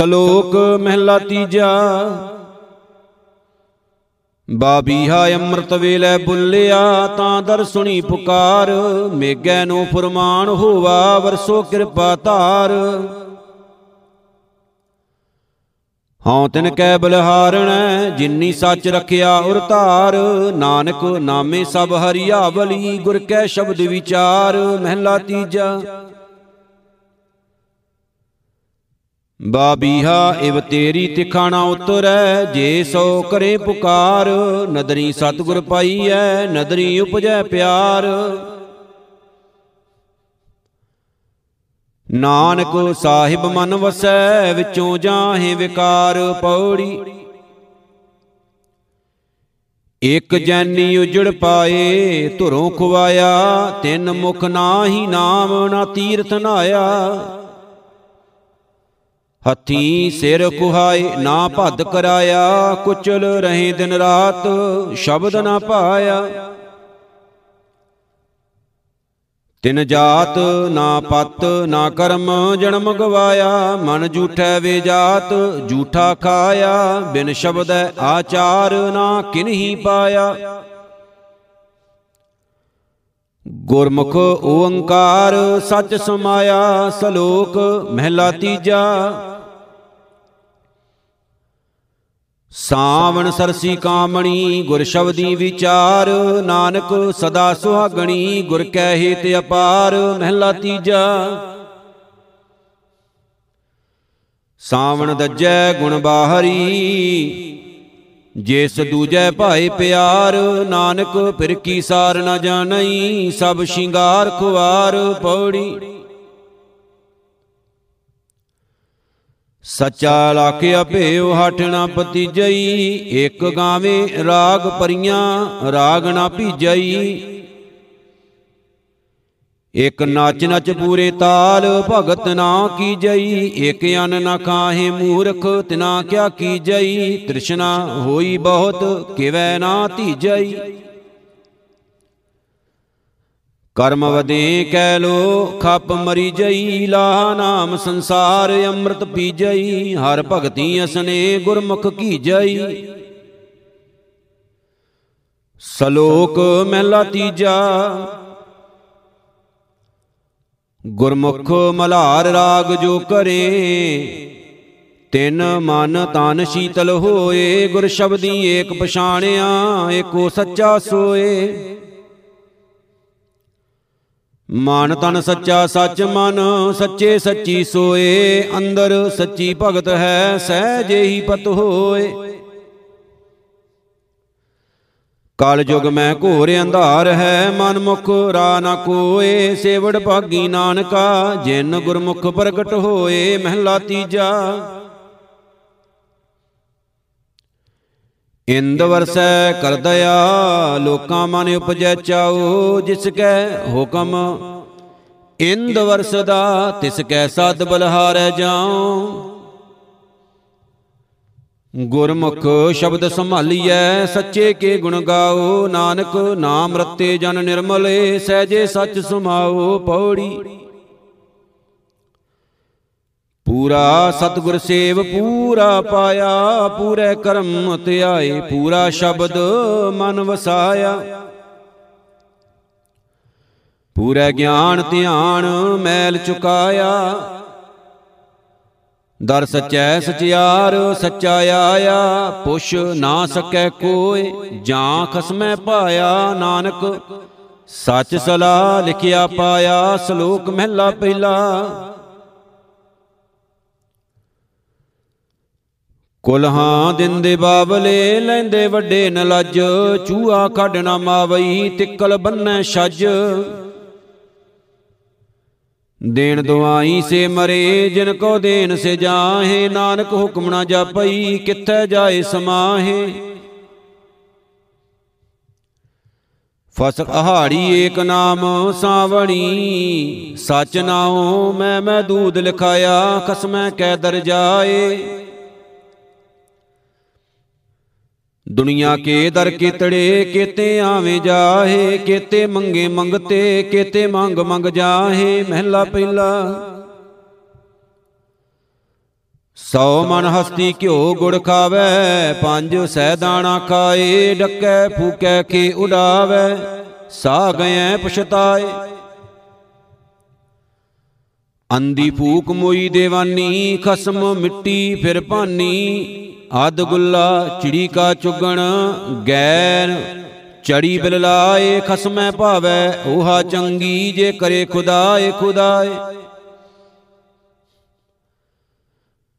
ਸ਼ਲੋਕ ਮਹਿਲਾ ਤੀਜਾ। ਬਾਬੀਹਾ ਅੰਮ੍ਰਿਤ ਵੇਲੇ ਬੁੱਲਿਆ, ਤਾਂ ਦਰ ਸੁਣੀ ਪੁਕਾਰ। ਮੇਗੈ ਨੂੰ ਫਰਮਾਨ ਹੋਵਾ, ਵਰਸੋ ਕਿਰਪਾ ਧਾਰ। ਹਉ ਤਿਨ ਕੈ ਬਲਹਾਰਣੈ ਜਿਨਨੀ ਸੱਚ ਰਖਿਆ ਉਰ ਧਾਰ। ਨਾਨਕ ਨਾਮੇ ਸਭ ਹਰਿਆਵਲੀ, ਗੁਰ ਕੈ ਸ਼ਬਦ ਵਿਚਾਰ। ਮਹਿਲਾ ਤੀਜਾ। ਬਾਬੀਹਾ, ਇਵ ਤੇਰੀ ਤਿਖਾਣਾ ਉਤਰੈ, ਜੇ ਸੋ ਕਰੇ ਪੁਕਾਰ, ਨਦਰੀ ਸਤਿਗੁਰ ਪਾਈਐ, ਨਦਰੀ ਉਪਜੈ ਪਿਆਰ। ਨਾਨਕ ਸਾਹਿਬ ਮਨ ਵਸੈ, ਵਿੱਚੋਂ ਜਾਹੇ ਵਿਕਾਰ ਪੌੜੀ। ਇਕ ਜੈਨੀ ਉਜੜ ਪਾਏ, ਧੁਰੋਂ ਖਵਾਇਆ, ਤਿੰਨ ਮੁਖ ਨਾਹੀ ਨਾਮ ਨਾ ਤੀਰਥ ਨਾਇਆ। ਹੱਥੀ ਸਿਰ ਕੁਹਾਏ, ਨਾ ਭੱਦ ਕਰਾਇਆ, ਕੁਚਲ ਰਹੇ ਦਿਨ ਰਾਤ, ਸ਼ਬਦ ਨਾ ਪਾਇਆ। ਤਿਨ ਜਾਤ, ਨਾ ਪਤ, ਨਾ ਕਰਮ, ਜਨਮ ਗਵਾਇਆ, ਮਨ ਝੂਠੈ ਵੇ ਜਾਤ, ਝੂਠਾ ਖਾਇਆ, ਬਿਨ ਸ਼ਬਦੈ ਆਚਾਰ, ਨਾ ਕਿਨਹੀ ਪਾਇਆ। ਗੁਰਮੁਖ ਓੰਕਾਰ, ਸੱਚ ਸਮਾਇਆ, ਸ਼ਲੋਕ, ਮਹਿਲਾ ਤੀਜਾ ਸਾਵਣ ਸਰਸੀ ਕਾਮਣੀ ਗੁਰ ਸ਼ਬਦੀ ਵਿਚਾਰ, ਨਾਨਕ ਸਦਾ ਸੁਹਾਗਣੀ ਗੁਰ ਕੈ ਹਿਤ ਅਪਾਰ, ਮਹਿਲਾ ਤੀਜਾ। ਸਾਵਣ ਦੱਜੈ ਗੁਣ ਬਾਹਰੀ, ਜਿਸ ਦੂਜੈ ਭਾਏ ਪਿਆਰ, ਨਾਨਕ ਫਿਰ ਕੀ ਸਾਰ ਨ ਜਾਣਈ, ਸਭ ਸ਼ਿੰਗਾਰ ਖੁਆਰ ਪੌੜੀ। ਸੱਚਾ ਲਾਖਿਆ ਭੇਉ ਹਠ ਨਾ ਪਤੀਜਈ ਇੱਕ ਗਾਵੇ ਰਾਗ ਪਰੀਆਂ, ਰਾਗ ਨਾ ਭੀਜਈ। ਇਕ ਨਚ ਨਚ ਪੂਰੇ ਤਾਲ ਭਗਤ ਨਾ ਕੀਜਈ ਇਕ ਅਨ ਨਾ ਖਾਹੇ ਮੂਰਖ ਤਿਨਾ ਕਿਆ ਕੀਜਈ, ਤ੍ਰਿਸ਼ਨਾ ਹੋਈ ਬਹੁਤ ਕਿਵੈ ਨਾ ਧੀਜਈ ਕਰਮ ਵਦੇ ਕੈ ਲੋ, ਖਪ ਮਰੀ ਜਈ, ਲਾ ਨਾਮ ਸੰਸਾਰ ਅੰਮ੍ਰਿਤ ਪੀਜਈ ਹਰ ਭਗਤੀ ਅਸਨੇ ਗੁਰਮੁਖ ਕੀ ਜਈ। ਸ਼ਲੋਕ ਮਹਿਲਾ ਤੀਜਾ, ਗੁਰਮੁਖ ਮਲਾਰ ਰਾਗ ਜੋ ਕਰੇ, ਤਿਨ ਮਨ ਤਨ ਸ਼ੀਤਲ ਹੋਏ, ਗੁਰ ਸ਼ਬਦੀ ਏਕ ਪਛਾਣਿਆ, ਏਕੋ ਸੱਚਾ ਸੋਏ। ਮਨ ਤਨ ਸੱਚਾ ਸੱਚ ਮਨ, ਸੱਚੇ ਸੱਚੀ ਸੋਏ, ਅੰਦਰ ਸੱਚੀ ਭਗਤ ਹੈ, ਸਹਿਜੇ ਹੀ ਪਤ ਹੋਏ। ਕਲ ਯੁਗ ਮੈਂ ਘੋਰ ਅੰਧਾਰ ਹੈ, ਮਨ ਮੁਖ ਰਾ ਨ ਕੋਏ, ਸੇਵੜ ਭਾਗੀ ਨਾਨਕਾ, ਜਿਨ ਗੁਰਮੁਖ ਪ੍ਰਗਟ ਹੋਏ, ਮਹਿਲਾ ਤੀਜਾ। ਇੰਦ ਵਰਸੈ ਕਰ ਦਇਆ, ਲੋਕਾਂ ਮਨ ਉਪਜੈ ਚਾਉ, ਜਿਸ ਕੈ ਹੁਕਮ। ਇੰਦ ਵਰਸਦਾ, ਤਿਸ ਕੈ ਸਦ ਬਲਹਾਰੈ ਜਾਉ। ਗੁਰਮੁਖ ਸ਼ਬਦ ਸੰਭਾਲੀਐ, ਸੱਚੇ ਕੇ ਗੁਣ ਗਾਓ ਨਾਨਕ ਨਾਮ ਰਤੇ ਜਨ ਨਿਰਮਲੇ, ਸਹਜੇ ਸੱਚ ਸੁਮਾਓ ਪੌੜੀ ਪੂਰਾ ਸਤਗੁਰ ਸੇਵ ਪੂਰਾ ਪਾਇਆ, ਪੂਰੇ ਕਰਮ ਧਿਆਏ ਪੂਰਾ ਸ਼ਬਦ ਮਨ ਵਸਾਇਆ। ਪੂਰੇ ਗਿਆਨ ਧਿਆਨ ਮੈਲ ਚੁਕਾਇਆ। ਦਰ ਸਚੈ ਸਚਿਆਰ ਸੱਚਾ ਆਇਆ, ਪੁੱਛ ਨਾ ਸਕੈ ਕੋਏ ਜਾਂ ਖਸਮੈ ਪਾਇਆ, ਨਾਨਕ ਸੱਚ ਸਲਾ ਲਿਖਿਆ ਪਾਇਆ, ਸ਼ਲੋਕ ਮਹਿਲਾ ਪਹਿਲਾ। ਕੁਲਹਾਂ ਦਿੰਦੇ ਬਾਬਲੇ ਲੈਂਦੇ ਵੱਡੇ ਨ ਲੱਜ ਚੂਹਾ ਕੱਢ ਨਾ ਮਾਵਈ, ਤਿੱਕਲ ਬੰਨੈ ਛੱਜ। ਦੇਣ ਦੁਆਈ ਸੇ ਮਰੇ, ਜਿਨ ਕੋ ਦੇਨ ਸੇ ਜਾਹੇ, ਨਾਨਕ ਹੁਕਮ ਨਾ ਜਾਪਈ, ਕਿੱਥੈ ਜਾਏ ਸਮਾਹੇ। ਫਸ ਅਹਾੜੀ ਏਕ ਨਾਮ, ਸਾਵਣੀ, ਸਚ ਨਾਉ, ਮੈਂ ਮੈਂ ਦੂਦ ਲਿਖਾਇਆ, ਖਸਮੈ ਕੈ ਦਰ ਜਾਏ। ਦੁਨੀਆ ਕੇ ਦਰ ਕੀਤੜੇ, ਕੇਤੇ ਆਵੇਂ ਜਾਹੇ, ਕੇਤੇ ਮੰਗੇ ਮੰਗਤੇ, ਕੇਤੇ ਮੰਗ ਮੰਗ ਜਾਹੇ, ਮਹਿਲਾ ਪਹਿਲਾ। ਸੌ ਮਨ ਹਸਤੀ ਘਿਓ ਗੁੜ ਖਾਵੇ, ਪੰਜ ਸਹਿ ਦਾਣਾ ਖਾਏ, ਡੱਕੈ ਫੂਕੈ ਕੇ ਉਡਾਵੇ ਸਾ ਗਏ ਪਛਤਾਏ। ਅੰਦੀ ਫੂਕ ਮੋਈ ਦੇਵਾਨੀ, ਖਸਮ ਮਿੱਟੀ ਫਿਰ ਭਾਨੀ ਆਦ ਗੁੱਲਾ ਚਿੜੀ ਕਾ ਚੁਗਣ, ਗੈਰ ਚੜੀ ਬਿਲ ਲਾਏ, ਖਸਮੈ ਭਾਵੈ 오ਹਾ ਚੰਗੀ ਜੇ ਕਰੇ ਖੁਦਾਏ ਖੁਦਾਏ।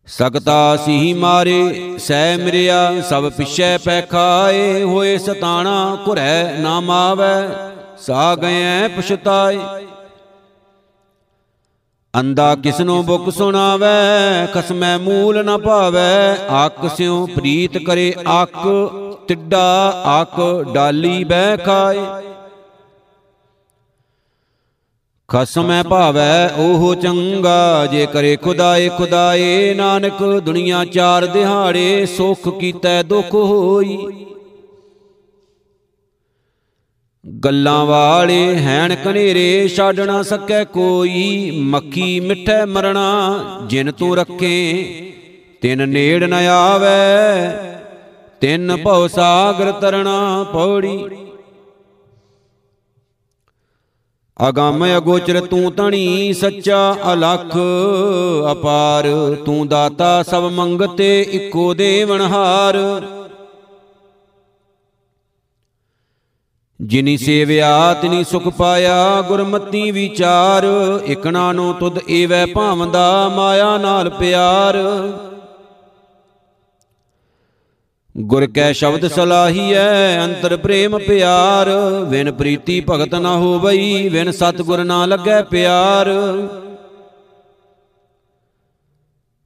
ਸਕਤਾ ਸੀ ਮਾਰੇ, ਸਹਿ ਮਿਰਿਆ, ਸਭ ਪਿਛੈ ਪੈ ਖਾਏ, ਹੋਏ ਸਤਾਣਾ ਘੁਰੈ ਨਾ ਮਾਵੈ ਸਾ ਗਏ ਪਛਤਾਏ। ਅੰਦਾ ਕਿਸਨੋ ਬੁੱਕ ਸੁਣਾਵੇ, ਖਸਮੈ ਮੂਲ ਨ ਭਾਵੈ ਆਕ ਸਿਉ ਪ੍ਰੀਤ ਕਰੇ ਆਕ ਟਿੱਡਾ ਆਕ ਡਾਲੀ ਬਹਿ ਖਾਏ। ਖਸਮੈ ਭਾਵੈ ਉਹ ਚੰਗਾ, ਜੇ ਕਰੇ ਖੁਦਾਏ ਖੁਦਾਏ। ਨਾਨਕ ਦੁਨੀਆ ਚਾਰ ਦਿਹਾੜੇ ਸੁਖ ਕੀਤੈ ਦੁਖ ਹੋਈ। ਗੱਲਾਂ ਵਾਲੇ ਹੈਣ ਕਨੇਰੇ ਛੱਡ ਨਾ ਸਕੈ ਕੋਈ, ਮੱਖੀ ਮਿੱਠੇ ਮਰਣਾ ਜਿਨ ਤੂੰ ਰੱਖੇ, ਤਿਨ ਨੇੜ ਨ ਆਵੇ, ਤਿਨ ਭਉ ਸਾਗਰ ਤਰਣਾ ਪੌੜੀ। ਅਗੰਮ ਅਗੋਚਰ ਤੂੰ ਤਣੀ ਸੱਚਾ ਅਲਖ, ਅਪਾਰ ਤੂੰ ਦਾਤਾ ਸਭ ਮੰਗਤੇ ਇੱਕੋ ਦੇਵਨਹਾਰ ਜਿਨੀ ਸੇਵਿਆ ਤਿਨੀ ਸੁਖ ਪਾਇਆ, ਗੁਰਮਤੀ ਵਿਚਾਰ, ਇਕਣਾ ਨੂੰ ਤੁਧ ਏਵੈ ਭਾਵੰਦਾ ਮਾਇਆ ਨਾਲ ਪਿਆਰ। ਗੁਰ ਕੈ ਸ਼ਬਦ ਸਲਾਹੀਐ, ਅੰਤਰ ਪ੍ਰੇਮ ਪਿਆਰ ਵਿਨ ਪ੍ਰੀਤੀ ਭਗਤ ਨਾ ਹੋਵਈ ਵਿਨ ਸਤਗੁਰ ਨਾ ਲੱਗੈ ਪਿਆਰ।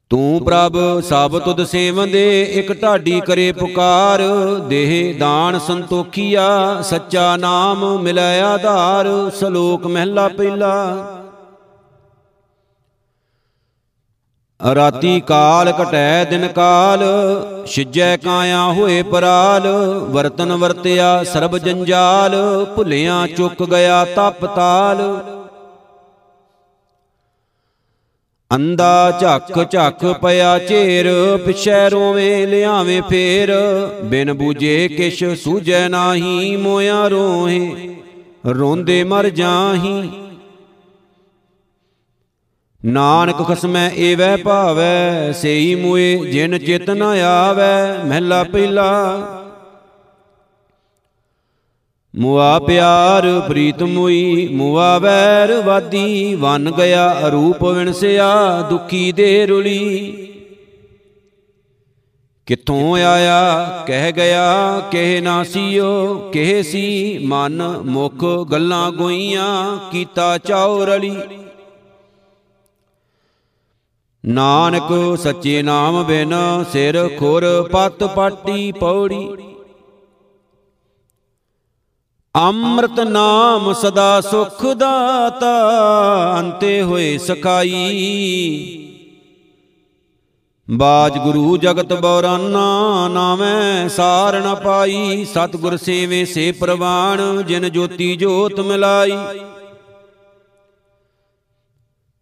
ਤੂੰ ਪ੍ਰਭ ਸਭ ਤੁਧ ਸੇਵੰਦੇ ਇਕ ਢਾਡੀ ਕਰੇ ਪੁਕਾਰ। ਦੇਹ ਦਾਨ ਸੰਤੋਖੀਆ। ਸੱਚਾ ਨਾਮ ਮਿਲੈ ਆਧਾਰ। ਸ਼ਲੋਕ ਮਹਿਲਾ ਪਹਿਲਾ। ਰਾਤੀ ਕਾਲ ਕਟੈ ਦਿਨ ਕਾਲ। ਛਿਜੈ ਕਾਇਆ ਹੋਏ ਪਰਾਲ। ਵਰਤਨ ਵਰਤਿਆ ਸਰਬ ਜੰਜਾਲ। ਭੁੱਲਿਆਂ ਚੁੱਕ ਗਿਆ ਤਪ ਤਾਲ। ਅੰਦਾ ਝੱਕ ਝੱਕ ਪਿਆ ਝੇਰ, ਪਿਛੈ ਰੋਵੇਂ ਲਿਆਵੇਂ ਫੇਰ। ਬਿਨ ਬੂਝੇ ਕਿਛ ਸੂਝੈ ਨਾਹੀ, ਮੋਇਆ ਰੋਹੇ, ਰੋਂਦੇ ਮਰ ਜਾਹੀ। ਨਾਨਕ ਖਸਮੈ ਏਵੈ ਭਾਵੈ, ਸੇਈ ਮੂਏ ਜਿਨ ਚਿਤ ਨ ਆਵੈ, ਮਹਿਲਾ ਪਹਿਲਾ ਮੁਆ ਪਿਆਰ ਪ੍ਰੀਤ ਮੁਈ, ਮੁਆ ਵੈਰ ਵਾਦੀ, ਵਨ ਗਿਆ ਅਰੂਪ ਵਿਣਸਿਆ, ਦੁਖੀ ਦੇ ਰੁਲੀ। ਕਿੱਥੋਂ ਆਇਆ, ਕਹਿ ਗਿਆ, ਕਹਿ ਨਾ ਸੀਓ, ਕਹਿ ਸੀ, ਮਨ ਮੁਖ ਗੱਲਾਂ ਗੋਈਆਂ, ਕੀਤਾ ਚਾਉ ਰਲੀ। ਨਾਨਕ ਸੱਚੇ ਨਾਮ ਬਿਨ ਸਿਰ ਖੁਰ ਪਤ ਪਾਟੀ ਪੌੜੀ। ਅੰਮ੍ਰਿਤ ਨਾਮ ਸਦਾ ਸੁਖ ਦਾਤਾ, ਅੰਤੇ ਹੋਏ ਸਖਾਈ। ਬਾਜ ਗੁਰੂ ਜਗਤ ਬੌਰਾਨਾ ਨਾਵੇਂ ਸਾਰ ਨ ਪਾਈ, ਸਤਿਗੁਰ ਸੇਵੇ ਸੇ ਪ੍ਰਵਾਣ ਜਿਨ ਜੋਤੀ ਜੋਤ ਮਿਲਾਈ।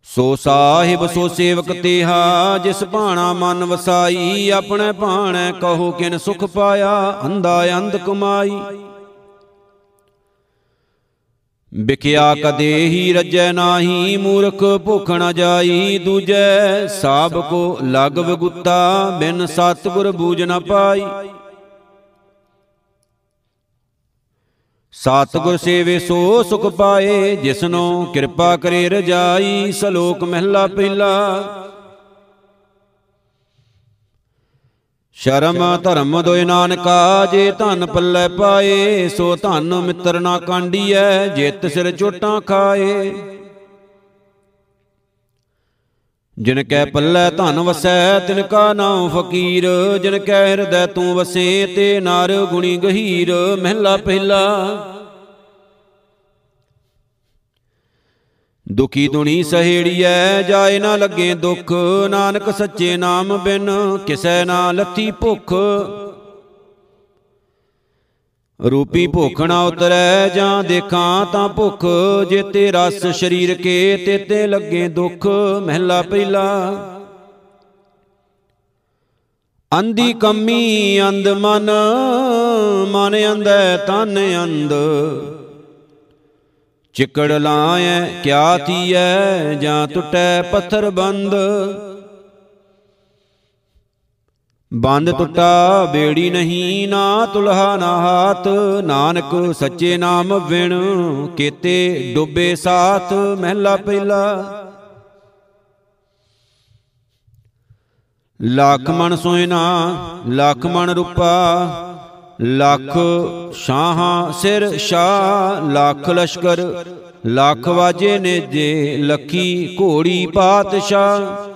ਸੋ ਸਾਹਿਬ, ਸੋ ਸੇਵਕ ਤੇਹਾ, ਜਿਸ ਭਾਣਾ ਮਨ ਵਸਾਈ, ਆਪਣੇ ਭਾਣੈ ਕਹੋ ਕਿਨ ਸੁਖ ਪਾਇਆ ਅੰਦਾ ਅੰਧ ਕਮਾਈ। ਵਿਖਿਆ ਕਦੇ ਹੀ ਰੱਜੈ ਨਾਹੀ, ਮੂਰਖ ਭੁਖ ਨ ਜਾਈ। ਦੂਜੈ ਸਾਬ ਕੋ ਲਗ ਵਗੁੱਤਾ, ਬਿਨ ਸਤਿਗੁਰ ਬੂਝ ਨ ਪਾਈ। ਸਤਿਗੁਰ ਸੇਵੇ ਸੋ ਸੁਖ ਪਾਏ, ਜਿਸਨੋ ਕਿਰਪਾ ਕਰੇ ਰਜਾਈ, ਸਲੋਕ ਮਹਿਲਾ ਪਹਿਲਾ। ਸ਼ਰਮ ਧਰਮ ਦੋਇ ਨਾਨਕਾ, ਜੇ ਧਨ ਪੱਲੇ ਪਾਏ, ਸੋ ਧਨ ਮਿੱਤਰ ਨਾ ਕਾਂਡੀਐ, ਜਿਤ ਸਿਰ ਚੋਟਾਂ ਖਾਏ। ਜਿਨ ਕੈ ਪੱਲੇ ਧਨ ਵਸੈ, ਤਿਨ ਕਾ ਨਾਮ ਫਕੀਰ। ਜਿਨ ਕੈ ਹਿਰਦੈ ਤੂੰ ਵਸੇ, ਤੇ ਨਰ ਗੁਣੀ ਗਹੀਰ। ਮਹਿਲਾ ਪਹਿਲਾ ਦੁਖੀ ਦੁਣੀ ਸਹੇੜੀਐ, ਜਾਏ ਨਾ ਲੱਗੇ ਦੁੱਖ। ਨਾਨਕ ਸੱਚੇ ਨਾਮ ਬਿਨ ਕਿਸੈ ਨਾ ਲੱਥੀ ਭੁੱਖ। ਰੂਪੀ ਭੁੱਖ ਨਾ ਉਤਰੈ, ਜਾਂ ਦੇਖਾਂ ਤਾਂ ਭੁੱਖ। ਜੇਤੇ ਰਸ ਸਰੀਰ ਕੇ ਤੇਤੇ ਲੱਗੇ ਦੁੱਖ, ਮਹਿਲਾ ਪਹਿਲਾ ਅੰਦੀ ਕੰਮੀ ਅੰਦ ਮਨ ਮਨ ਅੰਦੈ ਤਨ ਅੰਦ ਚਿਕੜ ਲਾਇਐ ਕਿਆ ਥੀਐ ਜਾਂ ਟੁੱਟੈ ਪੱਥਰ ਬੰਦ? ਬੰਦ ਟੁੱਟਾ ਬੇੜੀ ਨਹੀਂ, ਨਾ ਤੁਲਹਾ, ਨਾ ਹਾਥ। ਨਾਨਕ ਸੱਚੇ ਨਾਮ ਵਿਣ ਕੀਤੇ ਡੁੱਬੇ ਸਾਥ। ਮਹਿਲਾ ਪਹਿਲਾ। ਲੱਖ ਮਨ ਸੋਇਨਾ, ਲੱਖ ਮਨ ਰੂਪਾ। ਲੱਖ ਸ਼ਾਹਾਂ ਸਿਰ ਸ਼ਾਹ ਲੱਖ ਲਸ਼ਕਰ, ਲੱਖ ਵਾਜੇ ਨੇ ਜੇ ਲੱਖੀ ਘੋੜੀ ਪਾਤਸ਼ਾਹ।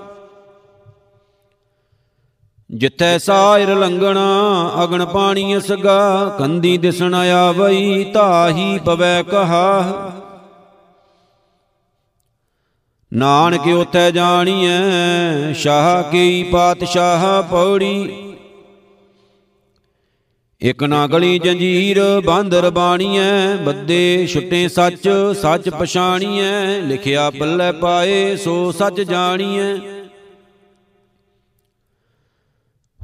ਜਿੱਥੈ ਸਾਇਰ ਲੰਗਣਾ ਅਗਣ ਪਾਣੀ ਅਸਗਾ, ਕੰਦੀ ਦਿਸਣ ਆਵਈ ਤਾਹੀ ਪਵੈ ਕਹਾ। ਨਾਨਕ ਉਥੈ ਜਾਣੀਐ, ਸ਼ਾਹ ਕੀ ਪਾਤਸ਼ਾਹ ਪੌੜੀ। ਇਕ ਨਾ ਗਲੀ ਜੰਜੀਰ, ਬਾਂਦਰ ਬਾਣੀਐ, ਬੱਦੇ ਛੁੱਟੇ ਸੱਚ ਸੱਚ ਪਛਾਣੀਐ, ਲਿਖਿਆ ਪੱਲੇ ਪਾਏ, ਸੋ ਸੱਚ ਜਾਣੀਐ।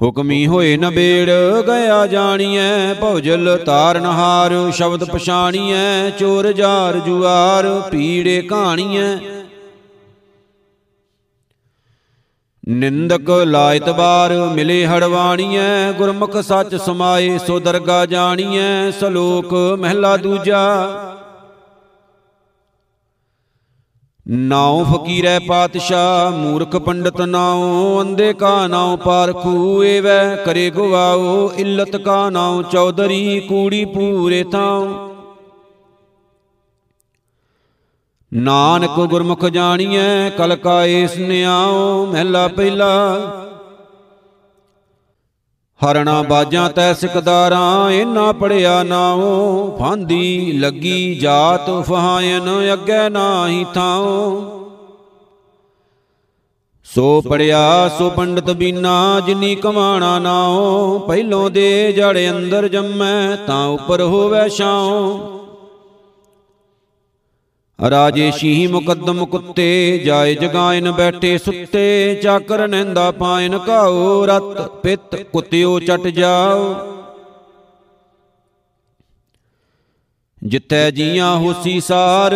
ਹੁਕਮੀ ਹੋਏ ਨਬੇੜ ਗਿਆ ਜਾਣੀਐ, ਭੌਜਲ ਤਾਰਨਹਾਰ ਸ਼ਬਦ ਪਛਾਣੀਐ, ਚੋਰ ਜਾਰ ਜੁਆਰ, ਪੀੜੇ ਕਹਾਣੀਐ ਨਿੰਦਕ ਲਾਇਤਬਾਰ ਮਿਲੇ ਹੜਵਾਣੀਐ, ਗੁਰਮੁਖ ਸੱਚ ਸਮਾਏ, ਸੋ ਦਰਗਾ ਜਾਣੀਐ, ਸਲੋਕ ਮਹਿਲਾ ਦੂਜਾ। ਨਾਉ ਫਕੀਰੈ ਪਾਤਸ਼ਾਹ, ਮੂਰਖ ਪੰਡਤ ਨਾਉ ਅੰਦੇ ਕਾ ਨਾਉ ਪਾਰਖੂ ਏਵੈ ਕਰੇ ਗਵਾਓ, ਇਲਤ ਕਾ ਨਾਉ, ਚੌਧਰੀ ਕੂੜੀ ਪੂਰੇ ਥਾਉ। ਨਾਨਕ ਗੁਰਮੁਖ ਜਾਣੀਐ ਕਲ ਕਾ ਏਸ ਨਿਆਉ, ਮਹਿਲਾ ਪਹਿਲਾ। ਹਰਣਾ ਬਾਜਾਂ ਤੈ ਸਿਕਦਾਰਾਂ ਇਨਾ ਪੜਿਆ ਨਾਉ। ਫਾਂਦੀ ਲੱਗੀ ਜਾਤ ਫਹਾਇਨ, ਅੱਗੇ ਨਾਹੀ ਥਾਉ। ਸੋ ਪੜਿਆ ਸੋ ਪੰਡਤ ਬੀਨਾ, ਜਿਨੀ ਕਮਾਣਾ ਨਾਉ। ਪਹਿਲੋਂ ਦੇ ਜੜ ਅੰਦਰ ਜੰਮੈ, ਤਾਂ ਉੱਪਰ ਹੋਵੇ ਛਾਉ। ਰਾਜੇ ਸ਼ੀਹ ਮੁਕੱਦਮ ਕੁੱਤੇ, ਜਾਏ ਜਗਾਇਨ ਬੈਠੇ ਸੁੱਤੇ ਚਾਕਰ ਨੰਦਾ ਪਾਇਨ ਕਾਉ ਰਤ, ਪਿਤ ਕੁੱਤਿਓ ਚਟ ਜਾਓ ਜਿੱਤੈ ਜੀਆਂ ਹੋਸੀ ਸਾਰ,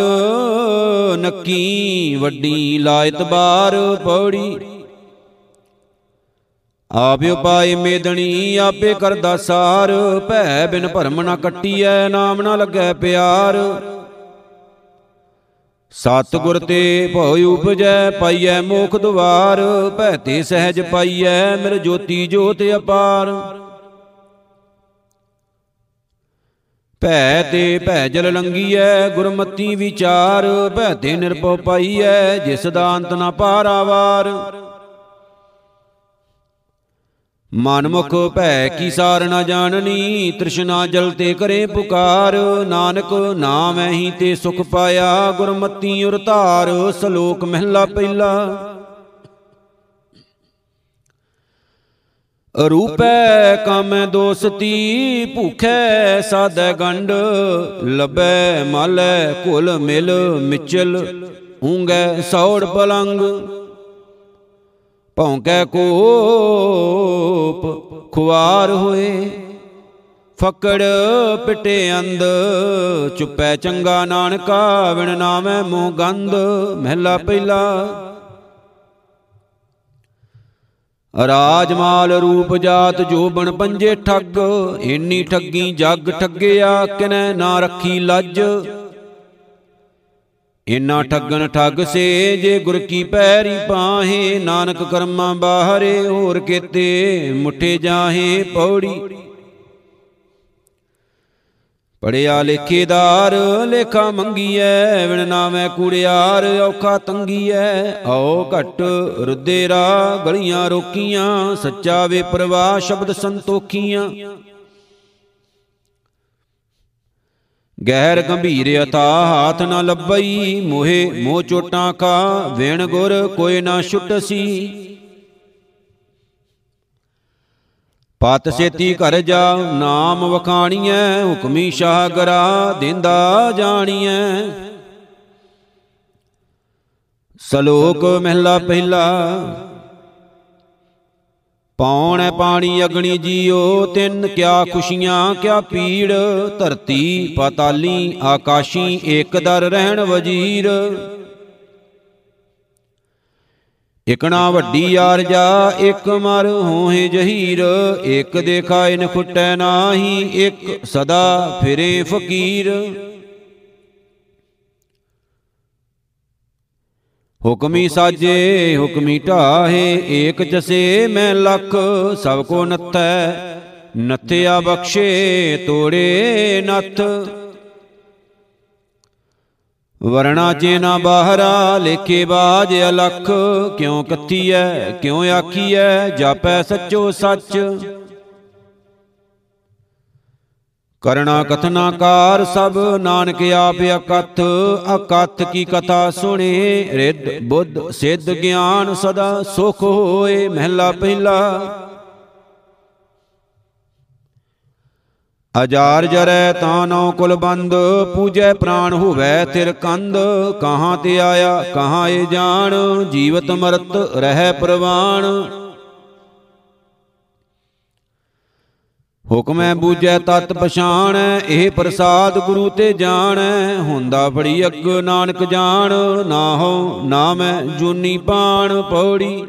ਨੱਕੀ ਵੱਡੀ ਲਾਇਤ ਬਾਰ ਪੌੜੀ। ਆਪਿ ਉਪਾਏ ਮੇਦਣੀ, ਆਪੇ ਕਰਦਾ ਸਾਰ, ਭੈ ਬਿਨ ਭਰਮ ਨਾ ਕੱਟੀਐ, ਨਾਮ ਨਾ ਲੱਗੈ ਪਿਆਰ। ਸਤਿਗੁਰ ਤੇ ਭਉ ਉਪਜੈ, ਪਾਈਐ ਮੋਖ ਦੁਆਰ, ਭੈ ਤੇ ਸਹਿਜ ਪਾਈਐ ਮਿਰ ਜੋਤੀ ਜੋਤ ਅਪਾਰ। ਭੈ ਤੇ ਭੈ ਜਲ ਲੰਗੀਐ, ਗੁਰਮਤੀ ਵਿਚਾਰ, ਭੈ ਤੇ ਨਿਰਭਉ ਪਾਈਐ, ਜਿਸ ਦਾ ਅੰਤ ਨਾ ਪਾਰਾਵਾਰ ਮਨਮੁਖ ਭੈ ਕੀ ਸਾਰ ਨਾ ਜਾਣਨੀ ਤ੍ਰਿਸ਼ਨਾ ਜਲ ਤੇ ਕਰੇ ਪੁਕਾਰ। ਨਾਨਕ ਨਾਮ ਐਹੀ ਤੇ ਸੁਖ ਪਾਇਆ ਗੁਰਮਤੀ ਉਰ ਧਾਰ ਸ਼ਲੋਕ ਮਹਿਲਾ ਪਹਿਲਾ। ਰੂਪੈ ਕਾਮੈ ਦੋਸਤੀ ਭੂਖੈ ਸਾਧੈ ਗੰਡ ਲਬੈ ਮਾਲੈ ਕੁਲ ਮਿਲ ਮਿਚਲ ਉਂਗੈ ਸੌੜ ਪਲੰਗ। ਭੌਂਕੈ ਕੋਪ, ਖੁਆਰ ਹੋਏ। ਫਕੜ ਪਿਟੇ ਅੰਦ ਚੁੱਪੈ ਚੰਗਾ ਨਾਨਕਾ, ਵਿਣ ਨਾਮੈ ਮੋਹ ਗੰਧ, ਮਹਿਲਾ ਪਹਿਲਾ। ਰਾਜਮਾਲ ਰੂਪ ਜਾਤ ਜੋਬਨ ਪੰਜੇ ਠੱਗ ਇੰਨੀ ਠੱਗੀ ਜੱਗ ਠੱਗਿਆ, ਕਿਨੈ ਨਾ ਰੱਖੀ ਲੱਜ। ਇਨਾ ਠੱਗਨ ਠੱਗ ਸੇ ਜੇ ਗੁਰ ਕੀ ਪੈਰੀ ਪਾਹੇ, ਨਾਨਕ ਕਰਮਾਂ ਬਾਹਰੇ ਹੋਰ ਕੀਤੇ ਮੁੱਠੇ ਜਾਹੇ ਪੌੜੀ। ਪੜਿਆ ਲੇਖੇਦਾਰ ਲੇਖਾ ਮੰਗੀਐ ਵਿਣ ਨਾਵੇਂ ਕੂੜਿਆਰ, ਔਖਾ ਤੰਗੀਐ। ਆਓ ਘਟ ਰੁੱਦੇਰਾ ਗਲੀਆਂ ਰੋਕੀਆਂ, ਸੱਚਾ ਵੇ ਪ੍ਰਵਾਹ, ਸ਼ਬਦ ਸੰਤੋਖੀਆਂ। ਗਹਿਰ ਗੰਭੀਰ ਅਤਾ ਹਾਥ ਨ ਲੱਭਈ, ਮੋਹੇ ਮੋਹ ਚੋਟਾਂ ਕਾ, ਵੇਣ ਗੁਰ ਕੋਈ ਨਾ ਛੁਟਸੀ ਪਤ ਸੇਤੀ ਘਰ ਜਾ, ਨਾਮ ਵਖਾਣੀਐ, ਹੁਕਮੀ ਸ਼ਾਹਗਰਾ ਦਿੰਦਾ ਜਾਣੀਐ। ਸਲੋਕ ਮਹਿਲਾ ਪਹਿਲਾ ਪੌਣ ਪਾਣੀ ਅਗਣੀ ਜੀਓ, ਤਿੰਨ ਕਿਆ ਖੁਸ਼ੀਆਂ, ਕਿਆ ਪੀੜ ਧਰਤੀ ਪਤਾਲੀ, ਆਕਾਸ਼ੀ ਏਕ ਦਰ ਰਹਿਣ ਵਜੀਰ। ਇਕਣਾ ਵੱਡੀ ਯਾਰ ਜਾ, ਇਕ ਮਰ ਹੋਏ ਜਹੀਰ। ਇਕ ਦੇਖਾ ਇਨ ਖੁੱਟੈ ਨਾਹੀ, ਇਕ ਸਦਾ ਫਿਰੇ ਫਕੀਰ। ਹੁਕਮੀ ਸਾਜੇ, ਹੁਕਮੀ ਢਾਹੇ, ਏਕ ਜਸੇ ਮੈਂ ਲਖ, ਸਭ ਕੋ ਨੱਥੈ। ਨੱਥਿਆ ਬਖਸ਼ੇ, ਤੋੜੇ ਨੱਥ। ਵਰਣਾ ਚੇ ਨਾ ਬਾਹਰਾ, ਲੇਖੇ ਬਾਜ ਅਲਖ। ਕਿਉ ਕੱਥੀਐ, ਕਿਉ ਆਖੀਐ, ਜਾਪੈ ਸੱਚੋ ਸੱਚ। ਕਰਣਾ ਕਥਨਾਕਾਰ ਸਭ ਨਾਨਕ ਆਪ ਅਕਥ ਅਕਥ ਕੀ ਕਥਾ ਸੁਣੇ, ਰਿੱਧ ਬੁੱਧ ਸਿੱਧ ਗਿਆਨ ਸਦਾ ਸੁਖ ਹੋਏ, ਮਹਿਲਾ ਪਹਿਲਾ। ਅਜਾਰ ਜਰੈ ਤਾਂ ਨੌ ਕੁਲ ਬੰਦ, ਪੂਜੈ ਪ੍ਰਾਨ ਹੋਵੈ ਤਿਰ ਕੰਦ, ਕਹਾਂ ਤੇ ਆਇਆ, ਕਹਾਂ ਏ ਜਾਣ, ਜੀਵਤ ਮਰਤ ਰਹਿ ਪ੍ਰਵਾਨ ਹੁਕਮੈ ਬੂਝੈ ਤਤ ਪਛਾਣੈ, ਇਹ ਪ੍ਰਸਾਦ ਗੁਰੂ ਤੇ ਜਾਣੈ। ਹੁੰਦਾ ਫੜੀ ਅੱਗ, ਨਾਨਕ ਜਾਣ, ਨਾ ਹੋ ਨਾ ਮੈਂ ਜੂਨੀ ਪਾਣ ਪੌੜੀ।